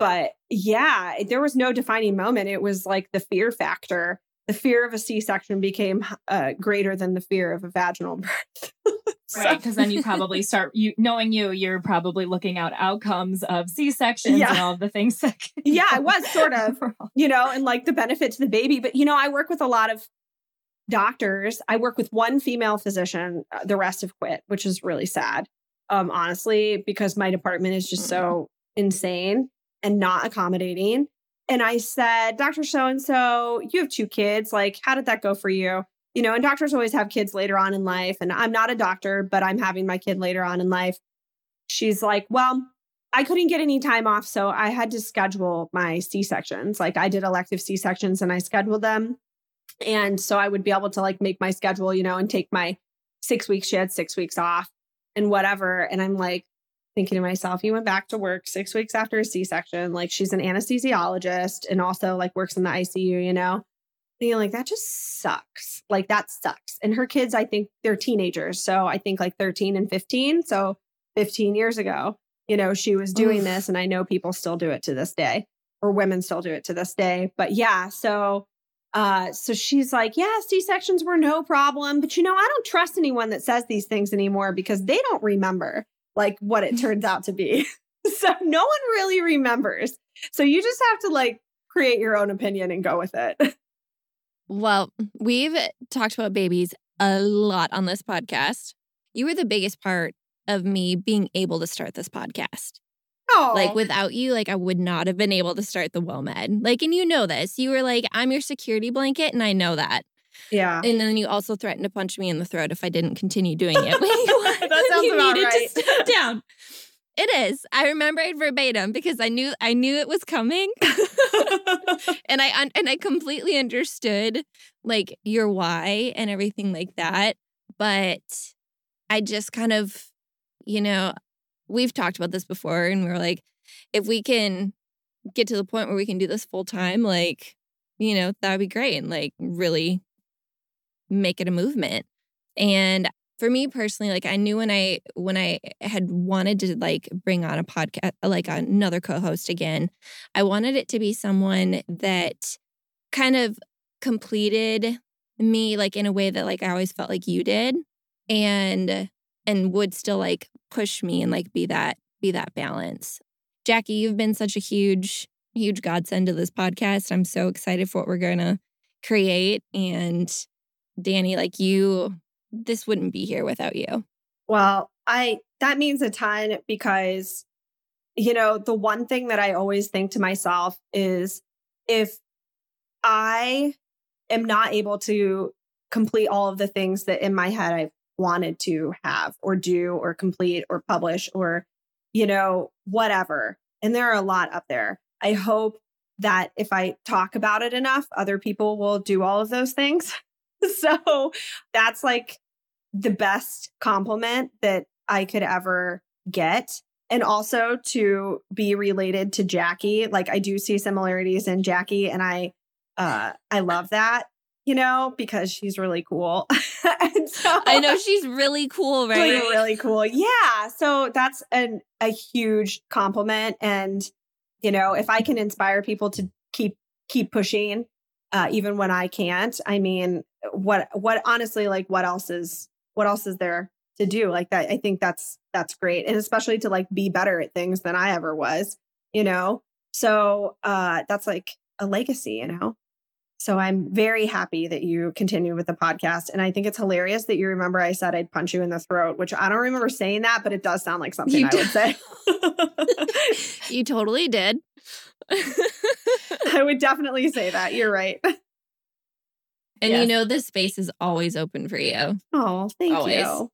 But yeah, there was no defining moment. It was like the fear factor. The fear of a C-section became uh, greater than the fear of a vaginal birth. So- Right. Because then you probably start you knowing you, you're probably looking out outcomes of C sections Yeah. and all of the things that Yeah, I go was sort of. you know, and like the benefit to the baby. But, you know, I work with a lot of doctors. I work with one female physician, uh, the rest have quit, which is really sad, um, honestly, because my department is just so insane and not accommodating. And I said, Dr. So and so, you have two kids. Like, how did that go for you? You know, and doctors always have kids later on in life. And I'm not a doctor, but I'm having my kid later on in life. She's like, Well, I couldn't get any time off. So I had to schedule my C sections. Like I did elective C sections and I scheduled them. And so I would be able to like make my schedule, you know, and take my six weeks. She had six weeks off and whatever. And I'm like thinking to myself, you went back to work six weeks after a C section. Like she's an anesthesiologist and also like works in the ICU, you know? And you're like, that just sucks. Like that sucks. And her kids, I think they're teenagers. So I think like 13 and 15. So 15 years ago you know, she was doing Oof. this, and I know people still do it to this day, or women still do it to this day. But yeah, so uh, so she's like, yeah, C sections were no problem, but you know, I don't trust anyone that says these things anymore because they don't remember like what it turns out to be. so no one really remembers. So you just have to like create your own opinion and go with it. Well, we've talked about babies a lot on this podcast. You were the biggest part of me being able to start this podcast. Oh, Like without you, like I would not have been able to start the WoMed. Like, and you know this. You were like, I'm your security blanket, and I know that. Yeah. And then you also threatened to punch me in the throat if I didn't continue doing it. That sounds you about needed right. to step down. It is. I remember it verbatim because I knew I knew it was coming, and I un- and I completely understood like your why and everything like that. But I just kind of, you know, we've talked about this before, and we were like, if we can get to the point where we can do this full time, like, you know, that would be great, and like really make it a movement. And for me personally, like I knew when I when I had wanted to like bring on a podcast, like another co-host again, I wanted it to be someone that kind of completed me like in a way that like I always felt like you did, and and would still like push me and like be that be that balance. Jackie, you've been such a huge huge godsend to this podcast. I'm so excited for what we're gonna create, and Dani, like you this wouldn't be here without you. Well, I that means a ton because you know, the one thing that I always think to myself is if I am not able to complete all of the things that in my head I've wanted to have or do or complete or publish or you know, whatever. And there are a lot up there. I hope that if I talk about it enough, other people will do all of those things. so that's like the best compliment that I could ever get. And also to be related to Jackie. Like I do see similarities in Jackie and I uh I love that, you know, because she's really cool. and so I know she's really cool, right? really, really cool. Yeah. So that's an a huge compliment. And, you know, if I can inspire people to keep keep pushing, uh, even when I can't, I mean, what what honestly, like what else is what else is there to do? Like that, I think that's that's great. And especially to like be better at things than I ever was, you know? So uh that's like a legacy, you know. So I'm very happy that you continue with the podcast. And I think it's hilarious that you remember I said I'd punch you in the throat, which I don't remember saying that, but it does sound like something You I would say. you totally did. I would definitely say that. You're right. And Yes. you know this space is always open for you. Oh, thank Always. you.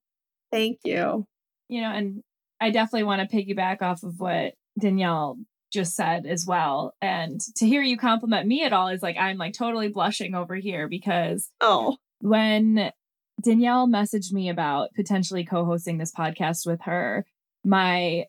Thank you. you know, and I definitely want to piggyback off of what Danielle just said as well. And to hear you compliment me at all is like I'm like totally blushing over here because Oh, when Danielle messaged me about potentially co-hosting this podcast with her, my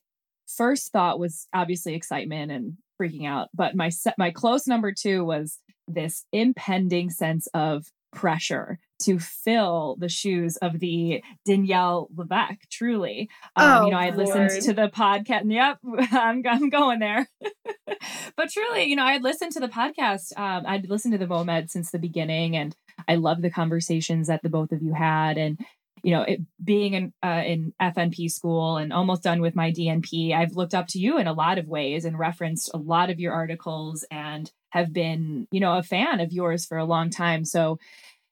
first thought was obviously excitement and freaking out, but my se- my close number 2 was this impending sense of pressure to fill the shoes of the Danielle LeVeck, truly. Um, Oh, you know, I had listened Lord. to the podcast. and Yep, I'm, I'm going there. but truly, you know, I had listened to the podcast. Um, I'd listened to the WoMed since the beginning, and I love the conversations that the both of you had. And you know, it, being in uh, in FNP school and almost done with my DNP, I've looked up to you in a lot of ways and referenced a lot of your articles and have been, you know, a fan of yours for a long time. So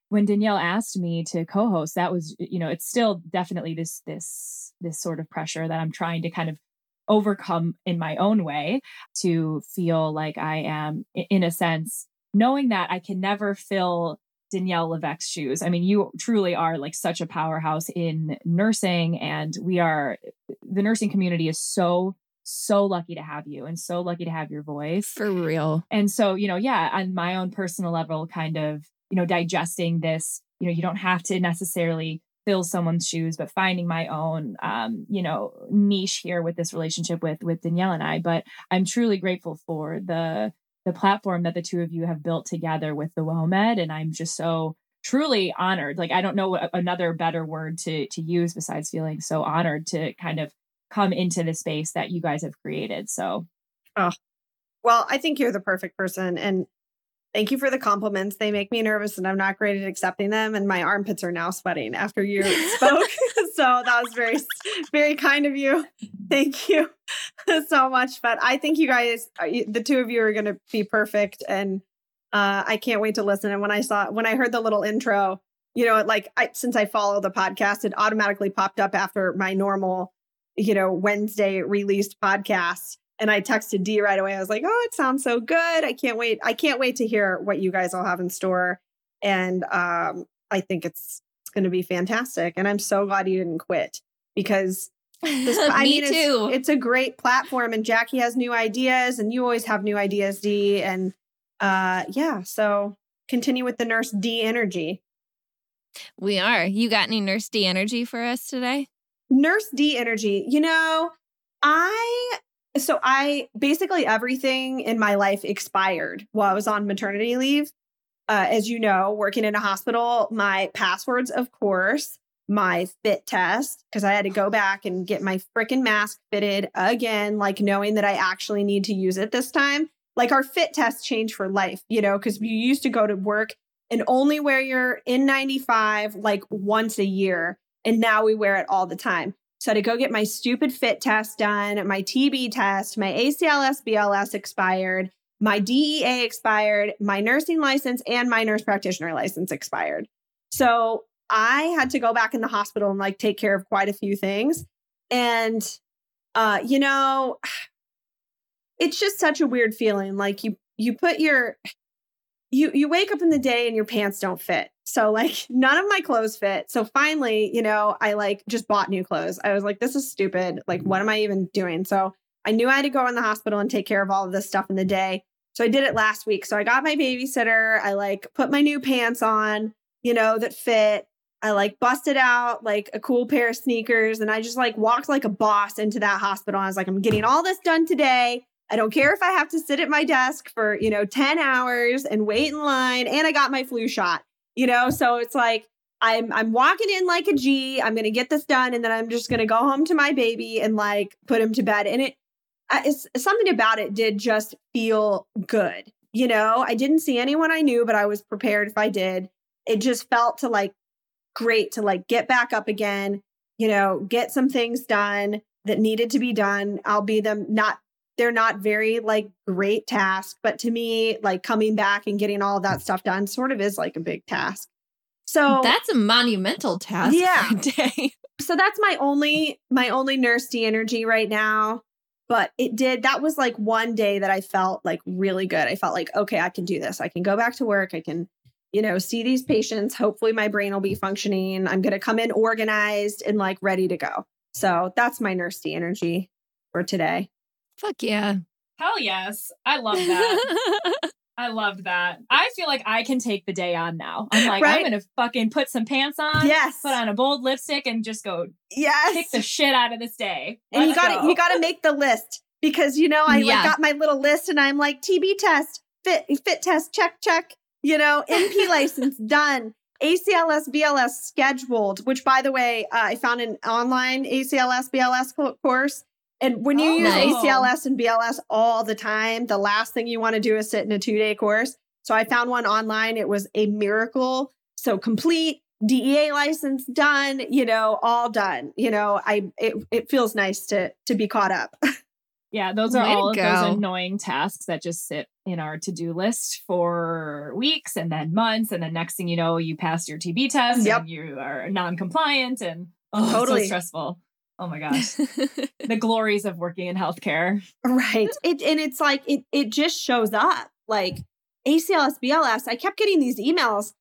when Danielle asked me to co-host, that was, you know, it's still definitely this this this sort of pressure that I'm trying to kind of overcome in my own way to feel like I am, in a sense, knowing that I can never fill Danielle LeVeck's shoes. I mean, you truly are like such a powerhouse in nursing, and we are the nursing community is so so lucky to have you and so lucky to have your voice. For real. And so, you know, yeah, on my own personal level, kind of, you know, digesting this, you know, you don't have to necessarily fill someone's shoes, but finding my own, um, you know, niche here with this relationship with with Danielle and I. But I'm truly grateful for the the platform that the two of you have built together with the WoMed, and I'm just so truly honored. Like I don't know another better word to to use besides feeling so honored to kind of come into the space that you guys have created. So ah, well, I think you're the perfect person. And thank you for the compliments. They make me nervous and I'm not great at accepting them. And my armpits are now sweating after you spoke. so that was very, very kind of you. Thank you so much. But I think you guys, uh, the two of you are going to be perfect. And uh, I can't wait to listen. And when I saw, when I heard the little intro, you know, like I, since I follow the podcast, it automatically popped up after my normal, you know, Wednesday released podcast. And I texted D right away. I was like, "Oh, it sounds so good! I can't wait! I can't wait to hear what you guys all have in store." And um, I think it's it's going to be fantastic. And I'm so glad you didn't quit because this, I Me mean, it's- It's, a great platform, and Jackie has new ideas, and you always have new ideas, D. And uh, yeah, so continue with the nurse D energy. we are. You got any Nurse D energy for us today? Nurse D energy. You know, I so I basically everything in my life expired while I was on maternity leave. Uh, as you know, working in a hospital, my passwords, of course, my fit test, because I had to go back and get my freaking mask fitted again, like knowing that I actually need to use it this time. Like our fit test changed for life, you know, because you used to go to work and only wear your N95 like once a year. And now we wear it all the time. So I had to go get my stupid fit test done, my TB test, my ACLS, BLS expired, my DEA expired, my nursing license, and my nurse practitioner license expired. So I had to go back in the hospital and like take care of quite a few things. And, uh, you know, it's just such a weird feeling. Like you, you put your, you you wake up in the day and your pants don't fit. So like none of my clothes fit. So finally, you know, I like just bought new clothes. I was like this is stupid. Like what am I even doing? So I knew I had to go in the hospital and take care of all of this stuff in the day. So I did it last week. So I got my babysitter. I like put my new pants on, you know, that fit. I like busted out like a cool pair of sneakers and I just like walked like a boss into that hospital. I was like, I'm getting all this done today. I don't care if I have to sit at my desk for, you know, 10 hours and wait in line and I got my flu shot. You know, so it's like I'm I'm walking in like a G. I'm going to get this done and then I'm just going to go home to my baby and like put him to bed and it it's something about it did just feel good. You know, I didn't see anyone I knew, but I was prepared if I did. It just felt to like great to like get back up again, you know, get some things done that needed to be done. I'll be them not they're not very like great task, but to me, like coming back and getting all that stuff done sort of is like a big task. So That's a monumental task Yeah. day. so that's my only my only nurse D energy right now. But it did that was like one day that I felt like really good. I felt like, okay, I can do this. I can go back to work. I can, you know, see these patients. Hopefully, my brain will be functioning. I'm going to come in organized and like ready to go. So that's my nurse D energy for today. Fuck yeah. Hell yes. I love that. I loved that. I feel like I can take the day on now. I'm like, Right? I'm gonna fucking put some pants on, Yes. put on a bold lipstick, and just go Yes. kick the shit out of this day. and you Let's got to go. you got to make the list because you know I Yeah. like got my little list and I'm like TB test, fit fit test, check check. You know, NP license done. ACLS BLS scheduled, which by the way, uh, I found an online ACLS BLS course. And when you Oh, use nice. ACLS and BLS all the time, the last thing you want to do is sit in a two day course. So I found one online. It was a miracle. So complete DEA license done, you know, all done. You know, I it, it feels nice to to be caught up. Yeah, those are Way all of go. those annoying tasks that just sit in our to-do list for weeks and then months, and then next thing you know, you pass your TB test Yep. and you are non-compliant, and oh, it's Totally. so stressful. Oh my gosh, the glories of working in healthcare. right. It and it's like it it just shows up. Like ACLS, BLS. I kept getting these emails.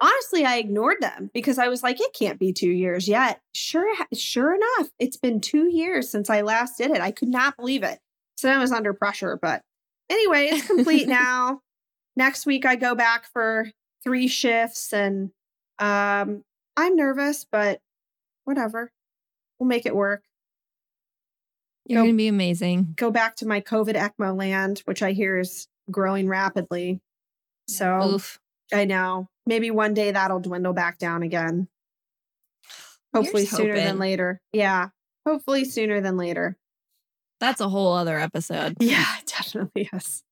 Honestly, I ignored them because I was like, it can't be two years yet. Sure, sure enough, it's been two years since I last did it. I could not believe it. So I was under pressure. But anyway, it's complete now. Next week I go back for three shifts and um I'm nervous, but whatever. We'll make it work. You're going to be amazing. Go back to my COVID ECMO land, which I hear is growing rapidly. So Oof. I know. Maybe one day that'll dwindle back down again. Hopefully Here's sooner than later. Yeah. Hopefully sooner than later. That's a whole other episode. Yeah, definitely yes.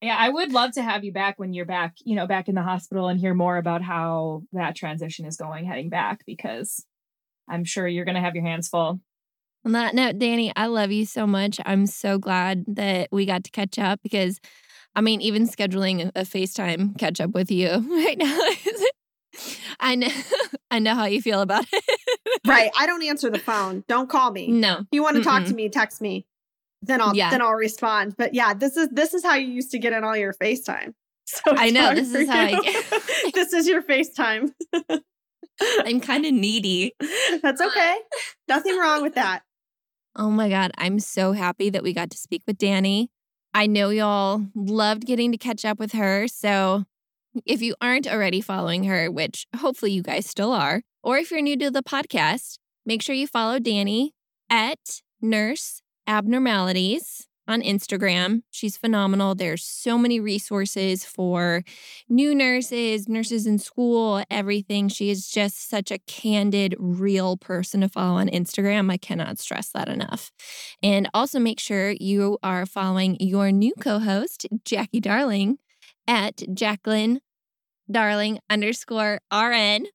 Yeah, I would love to have you back when you're back, you know, back in the hospital and hear more about how that transition is going heading back because I'm sure you're going to have your hands full. On that note, Dani, I love you so much. I'm so glad that we got to catch up because, I mean, even scheduling a FaceTime catch up with you right now, I know, I know how you feel about it. Right. I don't answer the phone. Don't call me. No, If you want to talk to me, text me. Then I'll Yeah. then I'll respond. But yeah, this is this is how you used to get in all your FaceTime. So I know, this for is how I you. get- this is your FaceTime. I'm kind of needy. That's uh, okay. Nothing wrong with that. Oh my God. I'm so happy that we got to speak with Dani. I know y'all loved getting to catch up with her. So if you aren't already following her, which hopefully you guys still are, or if you're new to the podcast, make sure you follow Dani at Nurse Abnormalities on Instagram. She's phenomenal. There's so many resources for new nurses, nurses in school, everything. She is just such a candid, real person to follow on Instagram. I cannot stress that enough. And also make sure you are following your new co host, Jackie Darling, at Jaclyn Darling underscore RN.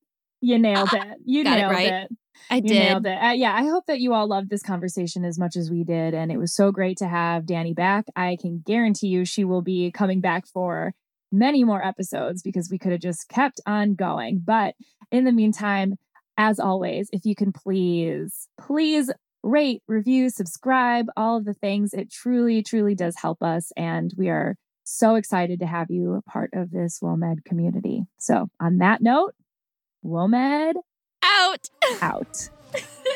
You nailed ah, it. You Got it nailed right. it. I You did. nailed it. Uh, yeah, I hope that you all loved this conversation as much as we did. And it was so great to have Dani back. I can guarantee you she will be coming back for many more episodes because we could have just kept on going. But in the meantime, as always, if you can please, please rate, review, subscribe, all of the things, it truly, truly does help us. And we are so excited to have you a part of this WoMed community. So, on that note, WoMed Out. out.